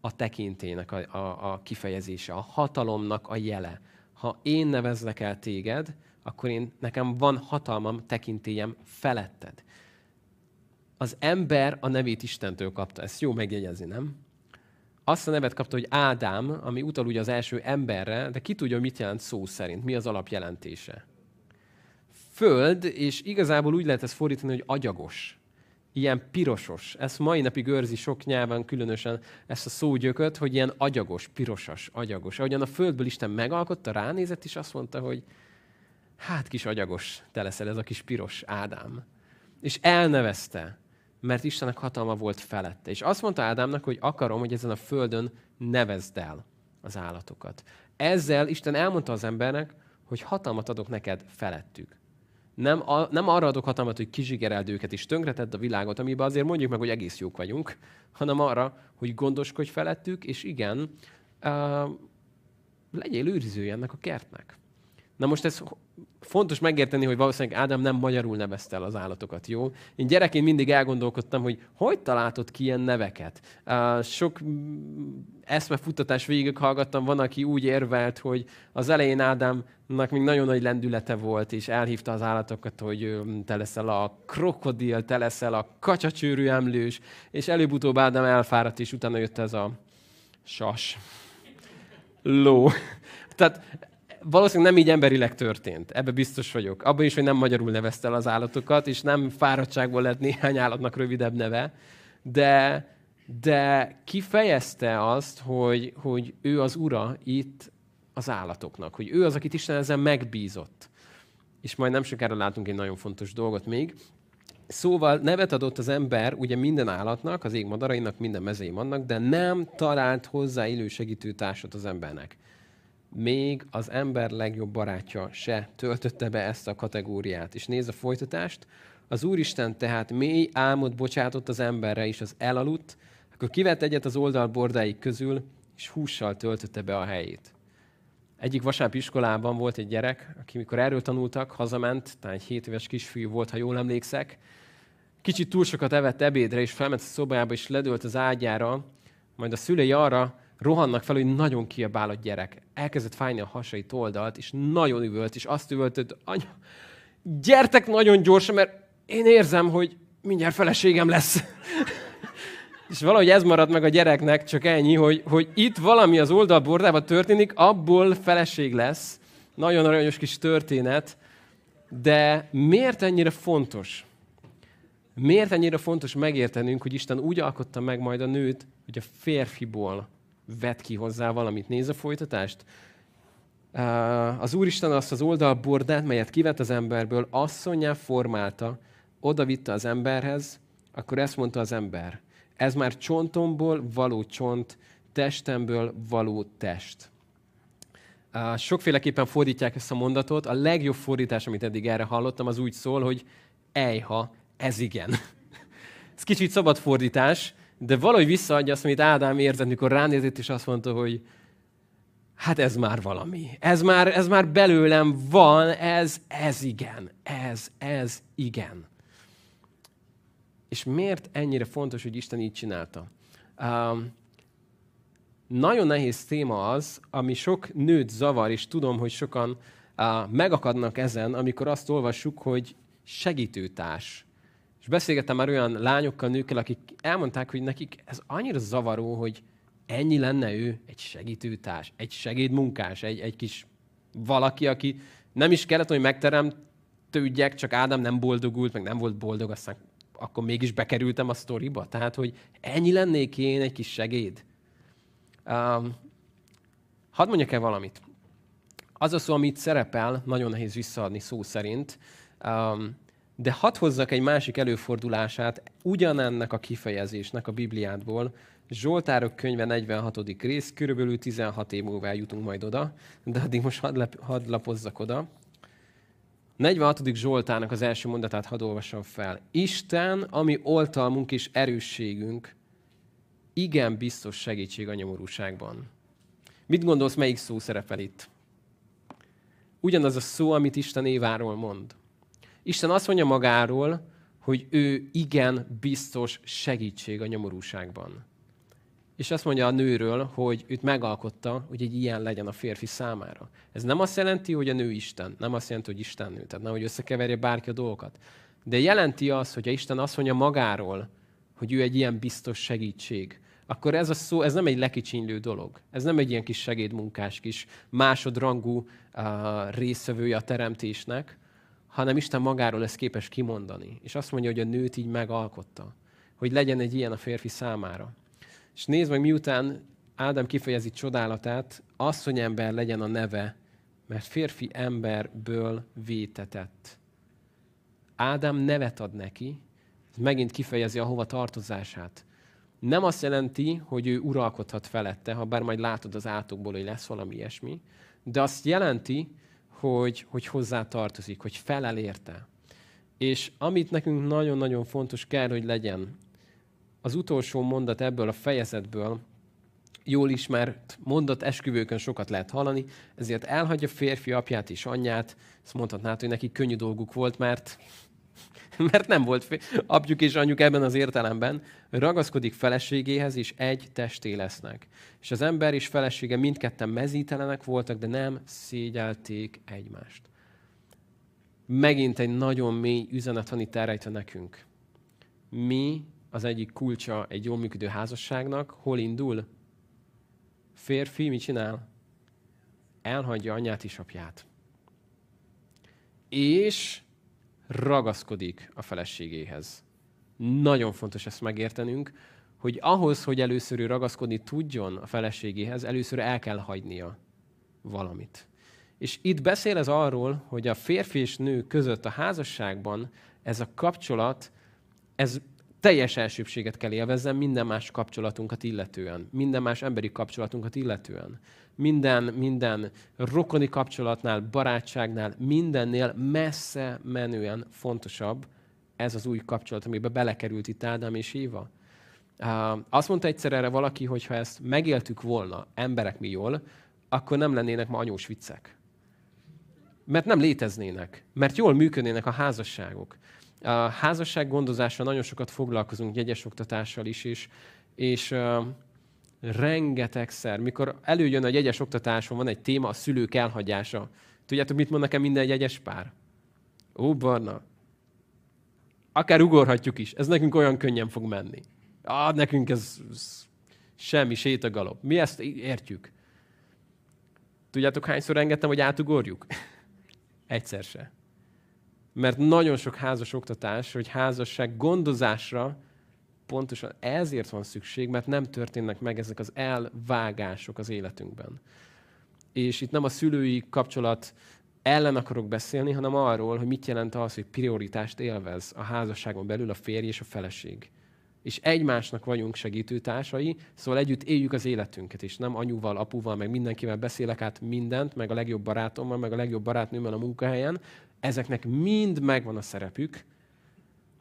a tekintének a, a, a kifejezése, a hatalomnak a jele. Ha én nevezlek el téged, akkor én, nekem van hatalmam, tekintélyem feletted. Az ember a nevét Istentől kapta. Ezt jó megjegyezni, nem? Azt a nevet kapta, hogy Ádám, ami utal ugye az első emberre, de ki tudja, mit jelent szó szerint, mi az alapjelentése. Föld, és igazából úgy lehet ezt fordítani, hogy agyagos. Ilyen pirosos. Ezt mai napig őrzi sok nyelven, különösen ezt a szógyököt, hogy ilyen agyagos, pirosas, agyagos. Ahogyan a földből Isten megalkotta, ránézett, és azt mondta, hogy hát kis agyagos, te leszel ez a kis piros Ádám. És elnevezte mert Istennek hatalma volt felette. És azt mondta Ádámnak, hogy akarom, hogy ezen a földön nevezd el az állatokat. Ezzel Isten elmondta az embernek, hogy hatalmat adok neked felettük. Nem, a, nem arra adok hatalmat, hogy kizsigereld őket és tönkretedd a világot, amiben azért mondjuk meg, hogy egész jók vagyunk, hanem arra, hogy gondoskodj felettük, és igen, uh, legyél őrizője ennek a kertnek. Na most ez fontos megérteni, hogy valószínűleg Ádám nem magyarul nevezte el az állatokat, jó? Én gyerekként mindig elgondolkodtam, hogy hogy találtott ki ilyen neveket. Uh, sok eszmefuttatás végig hallgattam, van, aki úgy érvelt, hogy az elején Ádámnak még nagyon nagy lendülete volt, és elhívta az állatokat, hogy te leszel a krokodil, te leszel a kacsacsőrű emlős, és előbb-utóbb Ádám elfáradt, és utána jött ez a sas. Ló. Tehát valószínűleg nem így emberileg történt. Ebbe biztos vagyok. Abban is, hogy nem magyarul nevezte el az állatokat, és nem fáradtságból lett néhány állatnak rövidebb neve, de, de kifejezte azt, hogy, hogy ő az ura itt az állatoknak, hogy ő az, akit Isten ezen megbízott. És majd nem sokára látunk egy nagyon fontos dolgot még. Szóval nevet adott az ember ugye minden állatnak, az ég madarainak, minden mezei annak, de nem talált hozzá élő segítőtársat az embernek még az ember legjobb barátja se töltötte be ezt a kategóriát. És nézd a folytatást. Az Úristen tehát mély álmot bocsátott az emberre, és az elaludt, akkor kivett egyet az oldal bordáik közül, és hússal töltötte be a helyét. Egyik vasárnap iskolában volt egy gyerek, aki mikor erről tanultak, hazament, talán egy 7 éves kisfiú volt, ha jól emlékszek, kicsit túl sokat evett ebédre, és felment a szobába, és ledőlt az ágyára, majd a szülei arra rohannak fel, hogy nagyon kiabál a gyerek. Elkezdett fájni a hasai toldalt, és nagyon üvölt, és azt üvölt, hogy anya, gyertek nagyon gyorsan, mert én érzem, hogy mindjárt feleségem lesz. <laughs> és valahogy ez maradt meg a gyereknek, csak ennyi, hogy, hogy itt valami az oldalbordában történik, abból feleség lesz. Nagyon aranyos kis történet, de miért ennyire fontos? Miért ennyire fontos megértenünk, hogy Isten úgy alkotta meg majd a nőt, hogy a férfiból vet ki hozzá valamit. Nézz a folytatást. Az Úristen azt az oldalbordát, melyet kivett az emberből, asszonyá formálta, oda vitte az emberhez, akkor ezt mondta az ember. Ez már csontomból való csont, testemből való test. Sokféleképpen fordítják ezt a mondatot. A legjobb fordítás, amit eddig erre hallottam, az úgy szól, hogy ejha, ez igen. <laughs> ez kicsit szabad fordítás, de valahogy visszaadja azt, amit Ádám érzett, mikor ránézett, és azt mondta, hogy hát ez már valami. Ez már, ez már belőlem van, ez, ez igen. Ez, ez igen. És miért ennyire fontos, hogy Isten így csinálta? Um, nagyon nehéz téma az, ami sok nőt zavar, és tudom, hogy sokan uh, megakadnak ezen, amikor azt olvassuk, hogy segítőtárs. És beszélgettem már olyan lányokkal, nőkkel, akik elmondták, hogy nekik ez annyira zavaró, hogy ennyi lenne ő egy segítőtárs, egy segédmunkás, egy, egy kis valaki, aki nem is kellett, hogy megteremtődjek, csak Ádám nem boldogult, meg nem volt boldog, aztán akkor mégis bekerültem a sztoriba. Tehát, hogy ennyi lennék én egy kis segéd. Um, hadd mondjak el valamit. Az a szó, amit szerepel, nagyon nehéz visszaadni szó szerint, um, de hadd hozzak egy másik előfordulását ugyanennek a kifejezésnek a Bibliádból. Zsoltárok könyve 46. rész, körülbelül 16 év múlva jutunk majd oda, de addig most hadd, lep- hadd lapozzak oda. 46. Zsoltának az első mondatát hadd olvassam fel. Isten, ami oltalmunk és erősségünk, igen biztos segítség a nyomorúságban. Mit gondolsz, melyik szó szerepel itt? Ugyanaz a szó, amit Isten Éváról mond. Isten azt mondja magáról, hogy ő igen biztos segítség a nyomorúságban. És azt mondja a nőről, hogy őt megalkotta, hogy egy ilyen legyen a férfi számára. Ez nem azt jelenti, hogy a nő Isten, nem azt jelenti, hogy Isten nő, tehát nehogy összekeverje bárki a dolgokat. De jelenti azt, hogy Isten azt mondja magáról, hogy ő egy ilyen biztos segítség, akkor ez a szó, ez nem egy lekicsinylő dolog. Ez nem egy ilyen kis segédmunkás, kis másodrangú uh, részvevője a teremtésnek, hanem Isten magáról lesz képes kimondani. És azt mondja, hogy a nőt így megalkotta. Hogy legyen egy ilyen a férfi számára. És nézd meg, miután Ádám kifejezi csodálatát, asszonyember legyen a neve, mert férfi emberből vétetett. Ádám nevet ad neki, ez megint kifejezi a hova tartozását. Nem azt jelenti, hogy ő uralkodhat felette, ha bár majd látod az átokból, hogy lesz valami ilyesmi, de azt jelenti, hogy, hogy hozzá tartozik, hogy felel érte. És amit nekünk nagyon-nagyon fontos kell, hogy legyen, az utolsó mondat ebből a fejezetből, jól ismert mondat esküvőkön sokat lehet hallani, ezért elhagyja férfi apját és anyját, ezt mondhatnád, hogy neki könnyű dolguk volt, mert <laughs> mert nem volt apjuk és anyjuk ebben az értelemben, ragaszkodik feleségéhez, és egy testé lesznek. És az ember és felesége mindketten mezítelenek voltak, de nem szégyelték egymást. Megint egy nagyon mély üzenet van itt elrejtve nekünk. Mi az egyik kulcsa egy jól működő házasságnak? Hol indul? Férfi mit csinál? Elhagyja anyját és apját. És ragaszkodik a feleségéhez. Nagyon fontos ezt megértenünk, hogy ahhoz, hogy először ő ragaszkodni tudjon a feleségéhez, először el kell hagynia valamit. És itt beszél ez arról, hogy a férfi és nő között a házasságban ez a kapcsolat, ez teljes elsőbséget kell élvezzen minden más kapcsolatunkat illetően, minden más emberi kapcsolatunkat illetően. Minden, minden rokoni kapcsolatnál, barátságnál, mindennél messze menően fontosabb ez az új kapcsolat, amiben belekerült itt Ádám és Éva. Azt mondta egyszer erre valaki, hogy ha ezt megéltük volna, emberek mi jól, akkor nem lennének ma anyós viccek. Mert nem léteznének, mert jól működnének a házasságok a házasság gondozással nagyon sokat foglalkozunk, jegyes oktatással is, és, és uh, rengetegszer, mikor előjön a jegyes oktatáson, van egy téma, a szülők elhagyása. Tudjátok, mit mond nekem minden jegyes pár? Ó, Barna, akár ugorhatjuk is, ez nekünk olyan könnyen fog menni. Ah, nekünk ez, ez semmi, sétagalop. Mi ezt értjük. Tudjátok, hányszor engedtem, hogy átugorjuk? <laughs> Egyszer se. Mert nagyon sok házas oktatás, hogy házasság gondozásra pontosan ezért van szükség, mert nem történnek meg ezek az elvágások az életünkben. És itt nem a szülői kapcsolat ellen akarok beszélni, hanem arról, hogy mit jelent az, hogy prioritást élvez a házasságon belül a férj és a feleség. És egymásnak vagyunk segítőtársai, szóval együtt éljük az életünket, és nem anyuval, apuval, meg mindenkivel beszélek át mindent, meg a legjobb barátommal, meg a legjobb barátnőmmel a munkahelyen, ezeknek mind megvan a szerepük,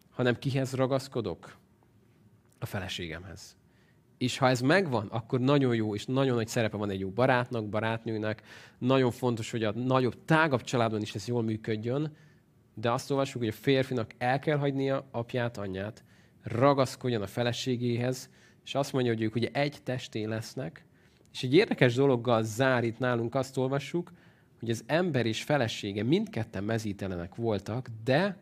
hanem kihez ragaszkodok? A feleségemhez. És ha ez megvan, akkor nagyon jó, és nagyon nagy szerepe van egy jó barátnak, barátnőnek. Nagyon fontos, hogy a nagyobb, tágabb családon is ez jól működjön, de azt olvassuk, hogy a férfinak el kell hagynia apját, anyját, ragaszkodjon a feleségéhez, és azt mondja, hogy ők ugye egy testé lesznek, és egy érdekes dologgal zár itt nálunk azt olvassuk, hogy az ember és felesége mindketten mezítelenek voltak, de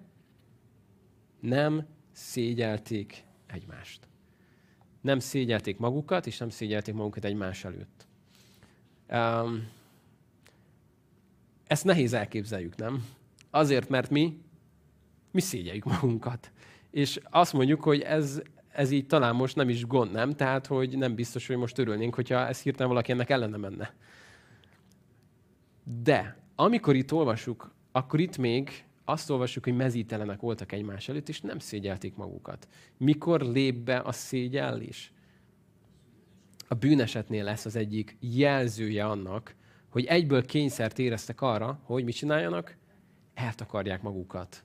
nem szégyelték egymást. Nem szégyelték magukat, és nem szégyelték magukat egymás előtt. Um, ezt nehéz elképzeljük, nem? Azért, mert mi, mi szégyeljük magunkat. És azt mondjuk, hogy ez, ez így talán most nem is gond, nem? Tehát, hogy nem biztos, hogy most örülnénk, hogyha ez hirtelen valaki ennek ellene menne. De amikor itt olvasjuk, akkor itt még azt olvassuk, hogy mezítelenek voltak egymás előtt, és nem szégyelték magukat. Mikor lép be a szégyellés? A bűnesetnél lesz az egyik jelzője annak, hogy egyből kényszert éreztek arra, hogy mit csináljanak? Eltakarják magukat.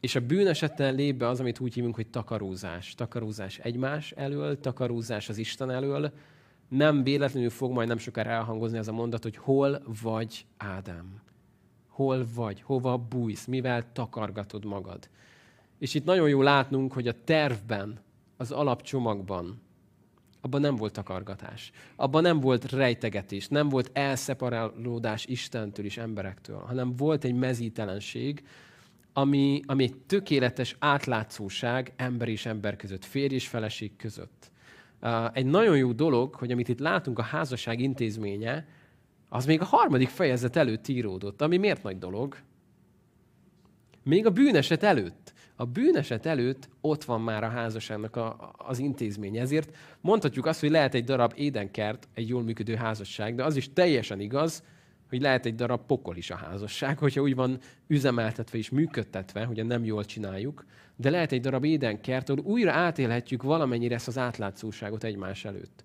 És a bűnesetnél lép be az, amit úgy hívunk, hogy takarózás. Takarózás egymás elől, takarózás az Isten elől. Nem véletlenül fog majd nem sokára elhangozni ez a mondat, hogy hol vagy Ádám hol vagy, hova bújsz, mivel takargatod magad. És itt nagyon jó látnunk, hogy a tervben, az alapcsomagban, abban nem volt takargatás. Abban nem volt rejtegetés, nem volt elszeparálódás Istentől és emberektől, hanem volt egy mezítelenség, ami, ami egy tökéletes átlátszóság ember és ember között, férj és feleség között. Egy nagyon jó dolog, hogy amit itt látunk, a házasság intézménye, az még a harmadik fejezet előtt íródott, ami miért nagy dolog? Még a bűneset előtt. A bűneset előtt ott van már a házasságnak a, az intézmény. Ezért mondhatjuk azt, hogy lehet egy darab édenkert, egy jól működő házasság, de az is teljesen igaz, hogy lehet egy darab pokol is a házasság, hogyha úgy van üzemeltetve és működtetve, hogy nem jól csináljuk, de lehet egy darab édenkert, ahol újra átélhetjük valamennyire ezt az átlátszóságot egymás előtt.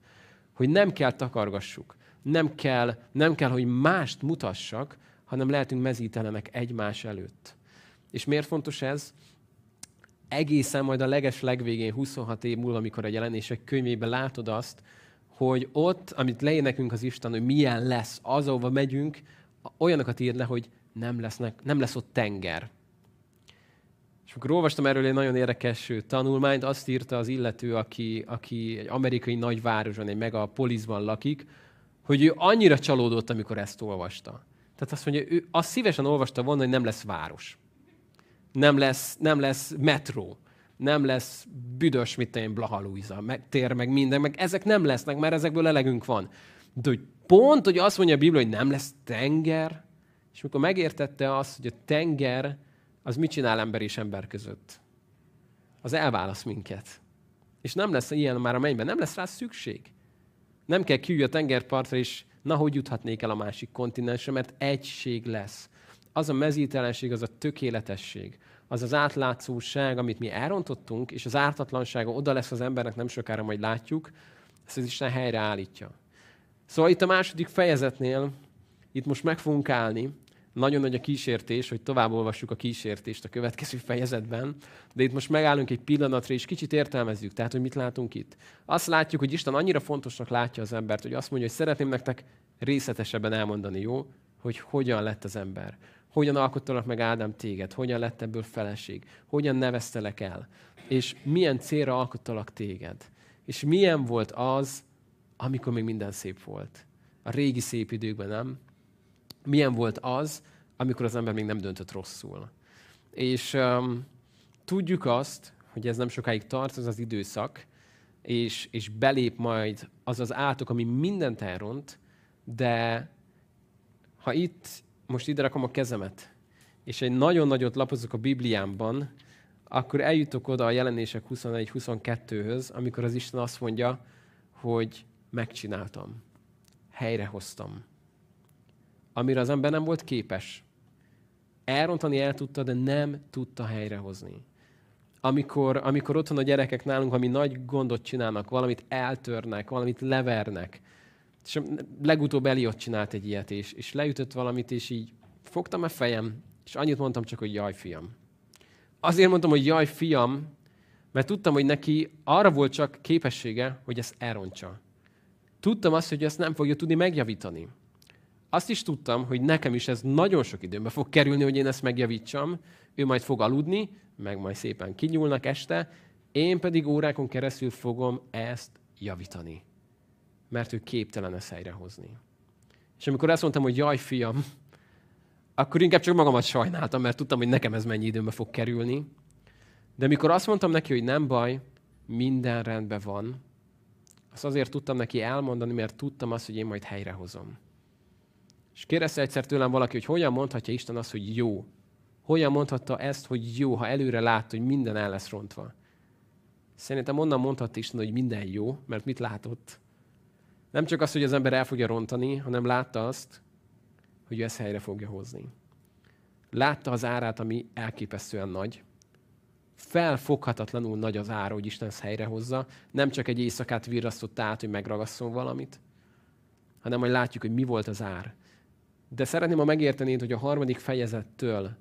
Hogy nem kell takargassuk, nem kell, nem kell, hogy mást mutassak, hanem lehetünk mezítelenek egymás előtt. És miért fontos ez? Egészen majd a leges legvégén, 26 év múlva, amikor a jelenések könyvében látod azt, hogy ott, amit leír nekünk az Isten, hogy milyen lesz az, ahova megyünk, olyanokat ír le, hogy nem, lesznek, nem lesz ott tenger. És amikor olvastam erről egy nagyon érdekes tanulmányt, azt írta az illető, aki, aki egy amerikai nagyvárosban, egy megapolisban lakik, hogy ő annyira csalódott, amikor ezt olvasta. Tehát azt mondja, ő azt szívesen olvasta volna, hogy nem lesz város. Nem lesz, nem lesz metró. Nem lesz büdös, mit én, Blaha Luisa, meg tér, meg minden, meg ezek nem lesznek, mert ezekből elegünk van. De hogy pont, hogy azt mondja a Biblia, hogy nem lesz tenger, és mikor megértette azt, hogy a tenger az mit csinál ember és ember között? Az elválasz minket. És nem lesz ilyen már a mennyben, nem lesz rá szükség. Nem kell kiülj a tengerpartra, és na, hogy juthatnék el a másik kontinensre, mert egység lesz. Az a mezítelenség, az a tökéletesség, az az átlátszóság, amit mi elrontottunk, és az ártatlansága oda lesz az embernek, nem sokára majd látjuk, ezt az Isten helyreállítja. Szóval itt a második fejezetnél, itt most meg fogunk állni, nagyon nagy a kísértés, hogy tovább olvassuk a kísértést a következő fejezetben, de itt most megállunk egy pillanatra, és kicsit értelmezzük. Tehát, hogy mit látunk itt. Azt látjuk, hogy Isten annyira fontosnak látja az embert, hogy azt mondja, hogy szeretném nektek részletesebben elmondani, jó? Hogy hogyan lett az ember. Hogyan alkottalak meg Ádám téged? Hogyan lett ebből feleség? Hogyan neveztelek el? És milyen célra alkottalak téged? És milyen volt az, amikor még minden szép volt? A régi szép időkben, nem? milyen volt az, amikor az ember még nem döntött rosszul. És um, tudjuk azt, hogy ez nem sokáig tart, az az időszak, és, és belép majd az az átok, ami mindent elront, de ha itt, most ide rakom a kezemet, és egy nagyon nagyot lapozok a Bibliámban, akkor eljutok oda a jelenések 21-22-höz, amikor az Isten azt mondja, hogy megcsináltam, helyrehoztam amire az ember nem volt képes. Elrontani el tudta, de nem tudta helyrehozni. Amikor, amikor otthon a gyerekek nálunk, ami nagy gondot csinálnak, valamit eltörnek, valamit levernek, és legutóbb Eliott csinált egy ilyet, és, és leütött valamit, és így fogtam a fejem, és annyit mondtam csak, hogy jaj, fiam. Azért mondtam, hogy jaj, fiam, mert tudtam, hogy neki arra volt csak képessége, hogy ezt elrontsa. Tudtam azt, hogy ezt nem fogja tudni megjavítani azt is tudtam, hogy nekem is ez nagyon sok időbe fog kerülni, hogy én ezt megjavítsam. Ő majd fog aludni, meg majd szépen kinyúlnak este, én pedig órákon keresztül fogom ezt javítani. Mert ő képtelen ezt helyrehozni. És amikor azt mondtam, hogy jaj, fiam, akkor inkább csak magamat sajnáltam, mert tudtam, hogy nekem ez mennyi időbe fog kerülni. De mikor azt mondtam neki, hogy nem baj, minden rendben van, azt azért tudtam neki elmondani, mert tudtam azt, hogy én majd helyrehozom. És kérdezte egyszer tőlem valaki, hogy hogyan mondhatja Isten azt, hogy jó. Hogyan mondhatta ezt, hogy jó, ha előre lát, hogy minden el lesz rontva. Szerintem onnan mondhatta Isten, hogy minden jó, mert mit látott? Nem csak az, hogy az ember el fogja rontani, hanem látta azt, hogy ő ezt helyre fogja hozni. Látta az árát, ami elképesztően nagy. Felfoghatatlanul nagy az ára, hogy Isten ezt helyre hozza. Nem csak egy éjszakát virrasztott át, hogy megragasszon valamit, hanem majd látjuk, hogy mi volt az ár. De szeretném, ha megértenéd, hogy a harmadik fejezettől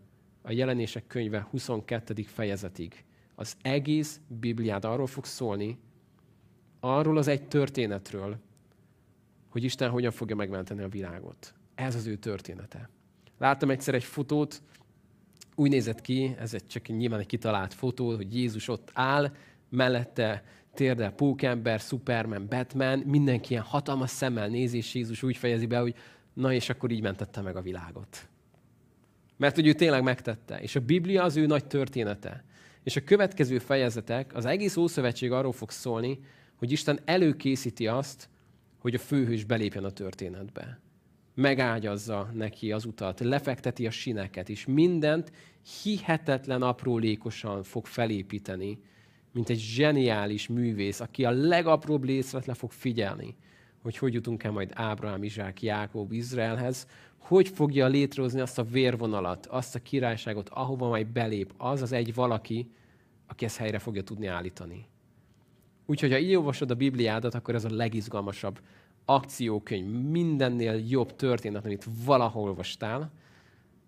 a jelenések könyve 22. fejezetig az egész Bibliád arról fog szólni, arról az egy történetről, hogy Isten hogyan fogja megmenteni a világot. Ez az ő története. Láttam egyszer egy fotót, úgy nézett ki, ez egy csak nyilván egy kitalált fotó, hogy Jézus ott áll, mellette térdel Pókember, Superman, Batman, mindenki ilyen hatalmas szemmel nézi, és Jézus úgy fejezi be, hogy na és akkor így mentette meg a világot. Mert hogy ő tényleg megtette. És a Biblia az ő nagy története. És a következő fejezetek, az egész Ószövetség arról fog szólni, hogy Isten előkészíti azt, hogy a főhős belépjen a történetbe. Megágyazza neki az utat, lefekteti a sineket, és mindent hihetetlen aprólékosan fog felépíteni, mint egy zseniális művész, aki a legapróbb részletre fog figyelni, hogy hogy jutunk el majd Ábrahám, Izsák, Jákob, Izraelhez, hogy fogja létrehozni azt a vérvonalat, azt a királyságot, ahova majd belép az az egy valaki, aki ezt helyre fogja tudni állítani. Úgyhogy ha így olvasod a Bibliádat, akkor ez a legizgalmasabb akciókönyv, mindennél jobb történet, amit valahol olvastál.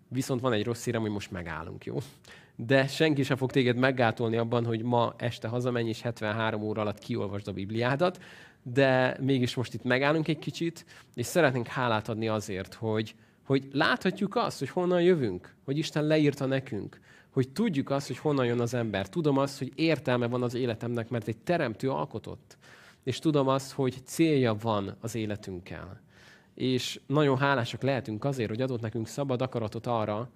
Viszont van egy rossz hírem, hogy most megállunk, jó? De senki sem fog téged meggátolni abban, hogy ma este hazamenj, és 73 óra alatt kiolvasd a Bibliádat, de mégis most itt megállunk egy kicsit, és szeretnénk hálát adni azért, hogy, hogy láthatjuk azt, hogy honnan jövünk, hogy Isten leírta nekünk, hogy tudjuk azt, hogy honnan jön az ember. Tudom azt, hogy értelme van az életemnek, mert egy teremtő alkotott. És tudom azt, hogy célja van az életünkkel. És nagyon hálásak lehetünk azért, hogy adott nekünk szabad akaratot arra,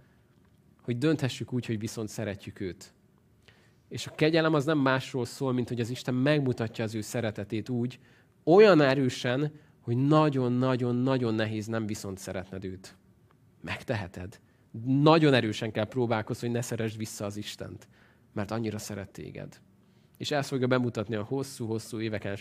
hogy dönthessük úgy, hogy viszont szeretjük őt. És a kegyelem az nem másról szól, mint hogy az Isten megmutatja az ő szeretetét úgy, olyan erősen, hogy nagyon-nagyon-nagyon nehéz nem viszont szeretned őt. Megteheted. Nagyon erősen kell próbálkozni, hogy ne szeresd vissza az Istent, mert annyira szeret téged. És ezt fogja bemutatni a hosszú-hosszú éveken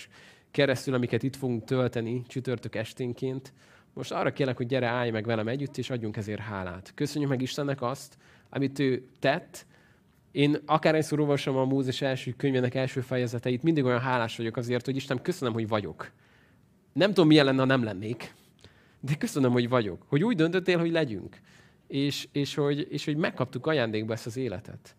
keresztül, amiket itt fogunk tölteni csütörtök esténként. Most arra kérlek, hogy gyere, állj meg velem együtt, és adjunk ezért hálát. Köszönjük meg Istennek azt, amit ő tett. Én akárhányszor olvasom a Mózes első könyvének első fejezeteit, mindig olyan hálás vagyok azért, hogy Isten, köszönöm, hogy vagyok. Nem tudom, milyen lenne, ha nem lennék, de köszönöm, hogy vagyok. Hogy úgy döntöttél, hogy legyünk és, és, hogy, és hogy megkaptuk ajándékba ezt az életet.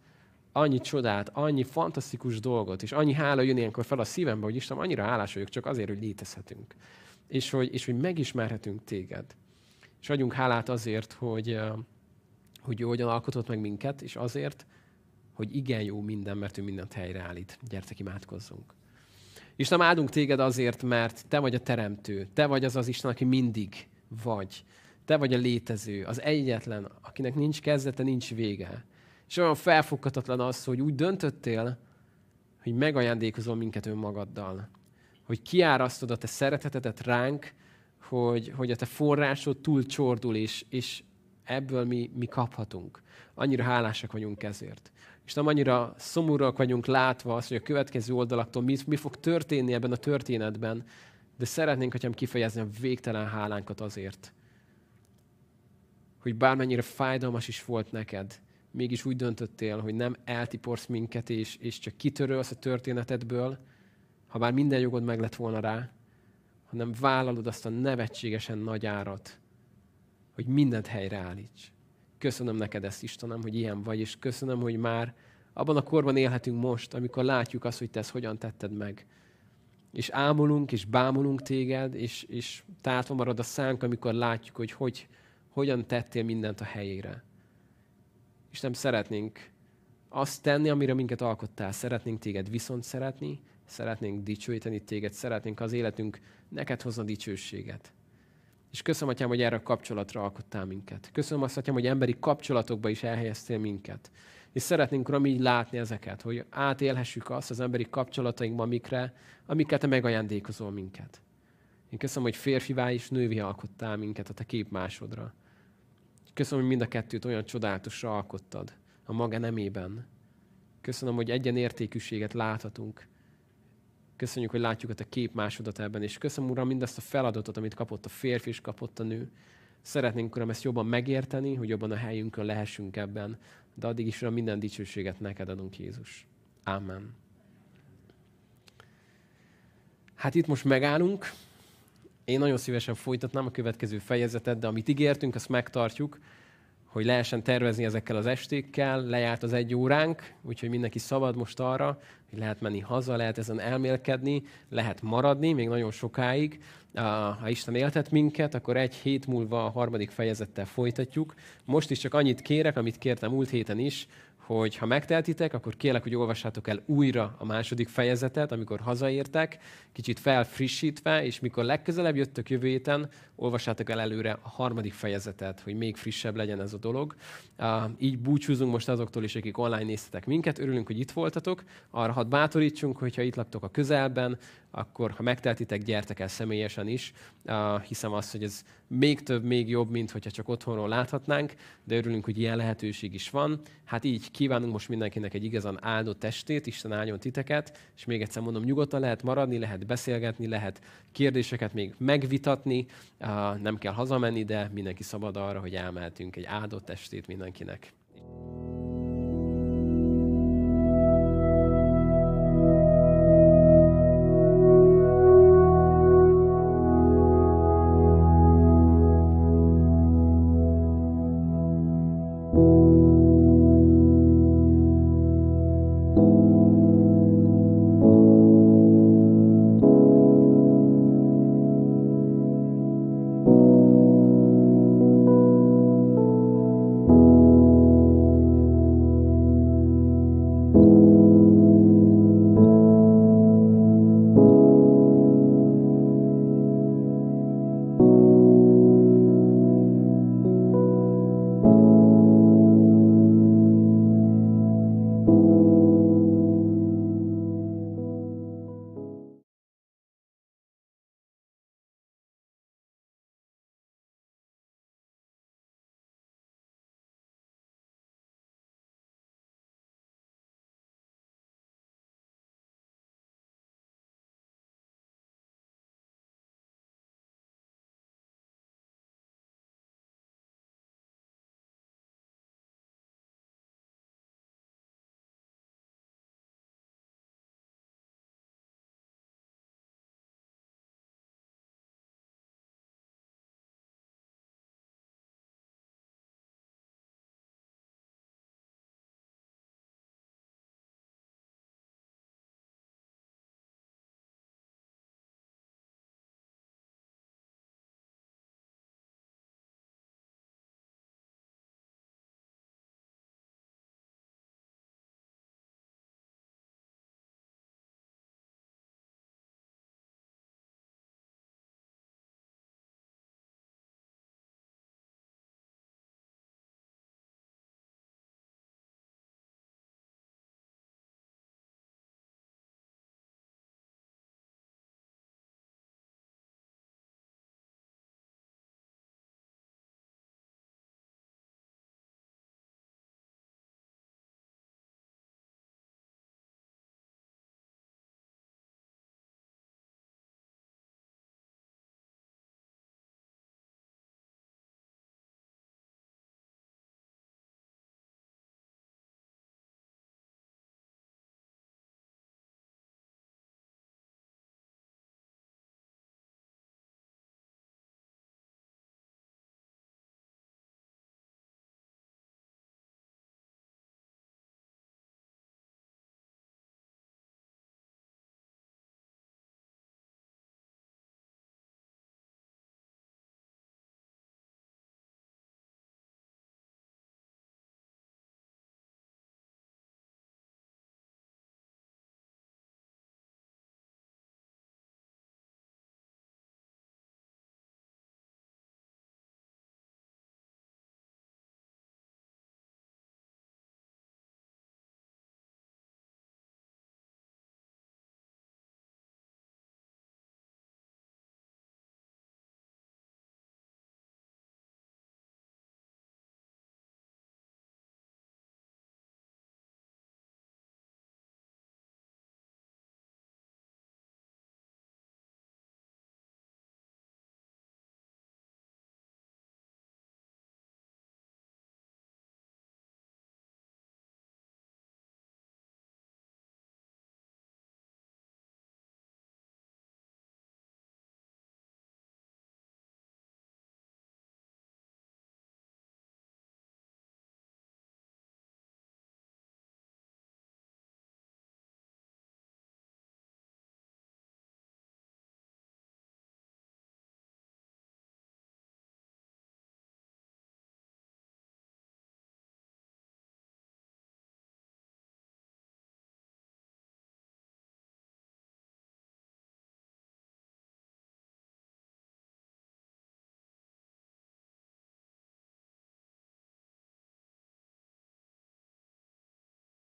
Annyi csodát, annyi fantasztikus dolgot, és annyi hála jön ilyenkor fel a szívembe, hogy Isten, annyira hálás vagyok csak azért, hogy létezhetünk. És hogy, és hogy megismerhetünk téged. És adjunk hálát azért, hogy, hogy ő hogyan alkotott meg minket, és azért, hogy igen jó minden, mert ő mindent helyreállít. Gyertek, imádkozzunk. nem áldunk téged azért, mert te vagy a teremtő, te vagy az az Isten, aki mindig vagy. Te vagy a létező, az egyetlen, akinek nincs kezdete, nincs vége. És olyan felfoghatatlan az, hogy úgy döntöttél, hogy megajándékozol minket önmagaddal. Hogy kiárasztod a te szeretetedet ránk, hogy, hogy a te forrásod túl csordul, és, és ebből mi, mi kaphatunk. Annyira hálásak vagyunk ezért. És nem annyira szomorúak vagyunk látva azt, hogy a következő oldalaktól mi, mi fog történni ebben a történetben, de szeretnénk, hogyha kifejezni a végtelen hálánkat azért, hogy bármennyire fájdalmas is volt neked, mégis úgy döntöttél, hogy nem eltiporsz minket, és, és csak kitörölsz a történetedből, ha bár minden jogod meg lett volna rá, hanem vállalod azt a nevetségesen nagy árat, hogy mindent helyreállíts. Köszönöm neked ezt, Istenem, hogy ilyen vagy, és köszönöm, hogy már abban a korban élhetünk most, amikor látjuk azt, hogy te ezt hogyan tetted meg. És ámulunk, és bámulunk téged, és, és tátva marad a szánk, amikor látjuk, hogy hogy, hogyan tettél mindent a helyére. Nem szeretnénk azt tenni, amire minket alkottál. Szeretnénk téged viszont szeretni, szeretnénk dicsőíteni téged, szeretnénk az életünk neked hozna dicsőséget. És köszönöm, Atyám, hogy erre a kapcsolatra alkottál minket. Köszönöm azt, Atyám, hogy emberi kapcsolatokba is elhelyeztél minket. És szeretnénk, Uram, így látni ezeket, hogy átélhessük azt az emberi kapcsolatainkban, amikre, amiket te megajándékozol minket. Én köszönöm, hogy férfivá és nővi alkottál minket a te képmásodra. Köszönöm, hogy mind a kettőt olyan csodálatosra alkottad a maga nemében. Köszönöm, hogy egyenértékűséget láthatunk. Köszönjük, hogy látjuk a te képmásodat ebben, és köszönöm, Uram, mindazt a feladatot, amit kapott a férfi és kapott a nő, Szeretnénk, Uram, ezt jobban megérteni, hogy jobban a helyünkön lehessünk ebben. De addig is, Uram, minden dicsőséget neked adunk, Jézus. Amen. Hát itt most megállunk. Én nagyon szívesen folytatnám a következő fejezetet, de amit ígértünk, azt megtartjuk, hogy lehessen tervezni ezekkel az estékkel. Lejárt az egy óránk, úgyhogy mindenki szabad most arra, hogy lehet menni haza, lehet ezen elmélkedni, lehet maradni még nagyon sokáig. Ha Isten éltet minket, akkor egy hét múlva a harmadik fejezettel folytatjuk. Most is csak annyit kérek, amit kértem múlt héten is, hogy ha megteltitek, akkor kérlek, hogy olvassátok el újra a második fejezetet, amikor hazaértek, kicsit felfrissítve, és mikor legközelebb jöttök jövő héten, olvassátok el előre a harmadik fejezetet, hogy még frissebb legyen ez a dolog. Így búcsúzunk most azoktól is, akik online néztetek minket. Örülünk, hogy itt voltatok. Arra hadd bátorítsunk, hogyha itt laktok a közelben, akkor ha megteltitek, gyertek el személyesen is. Hiszem azt, hogy ez még több, még jobb, mint hogyha csak otthonról láthatnánk, de örülünk, hogy ilyen lehetőség is van. Hát így kívánunk most mindenkinek egy igazán áldott testét, Isten áldjon titeket, és még egyszer mondom, nyugodtan lehet maradni, lehet beszélgetni, lehet kérdéseket még megvitatni, nem kell hazamenni, de mindenki szabad arra, hogy elmehetünk egy áldott testét mindenkinek.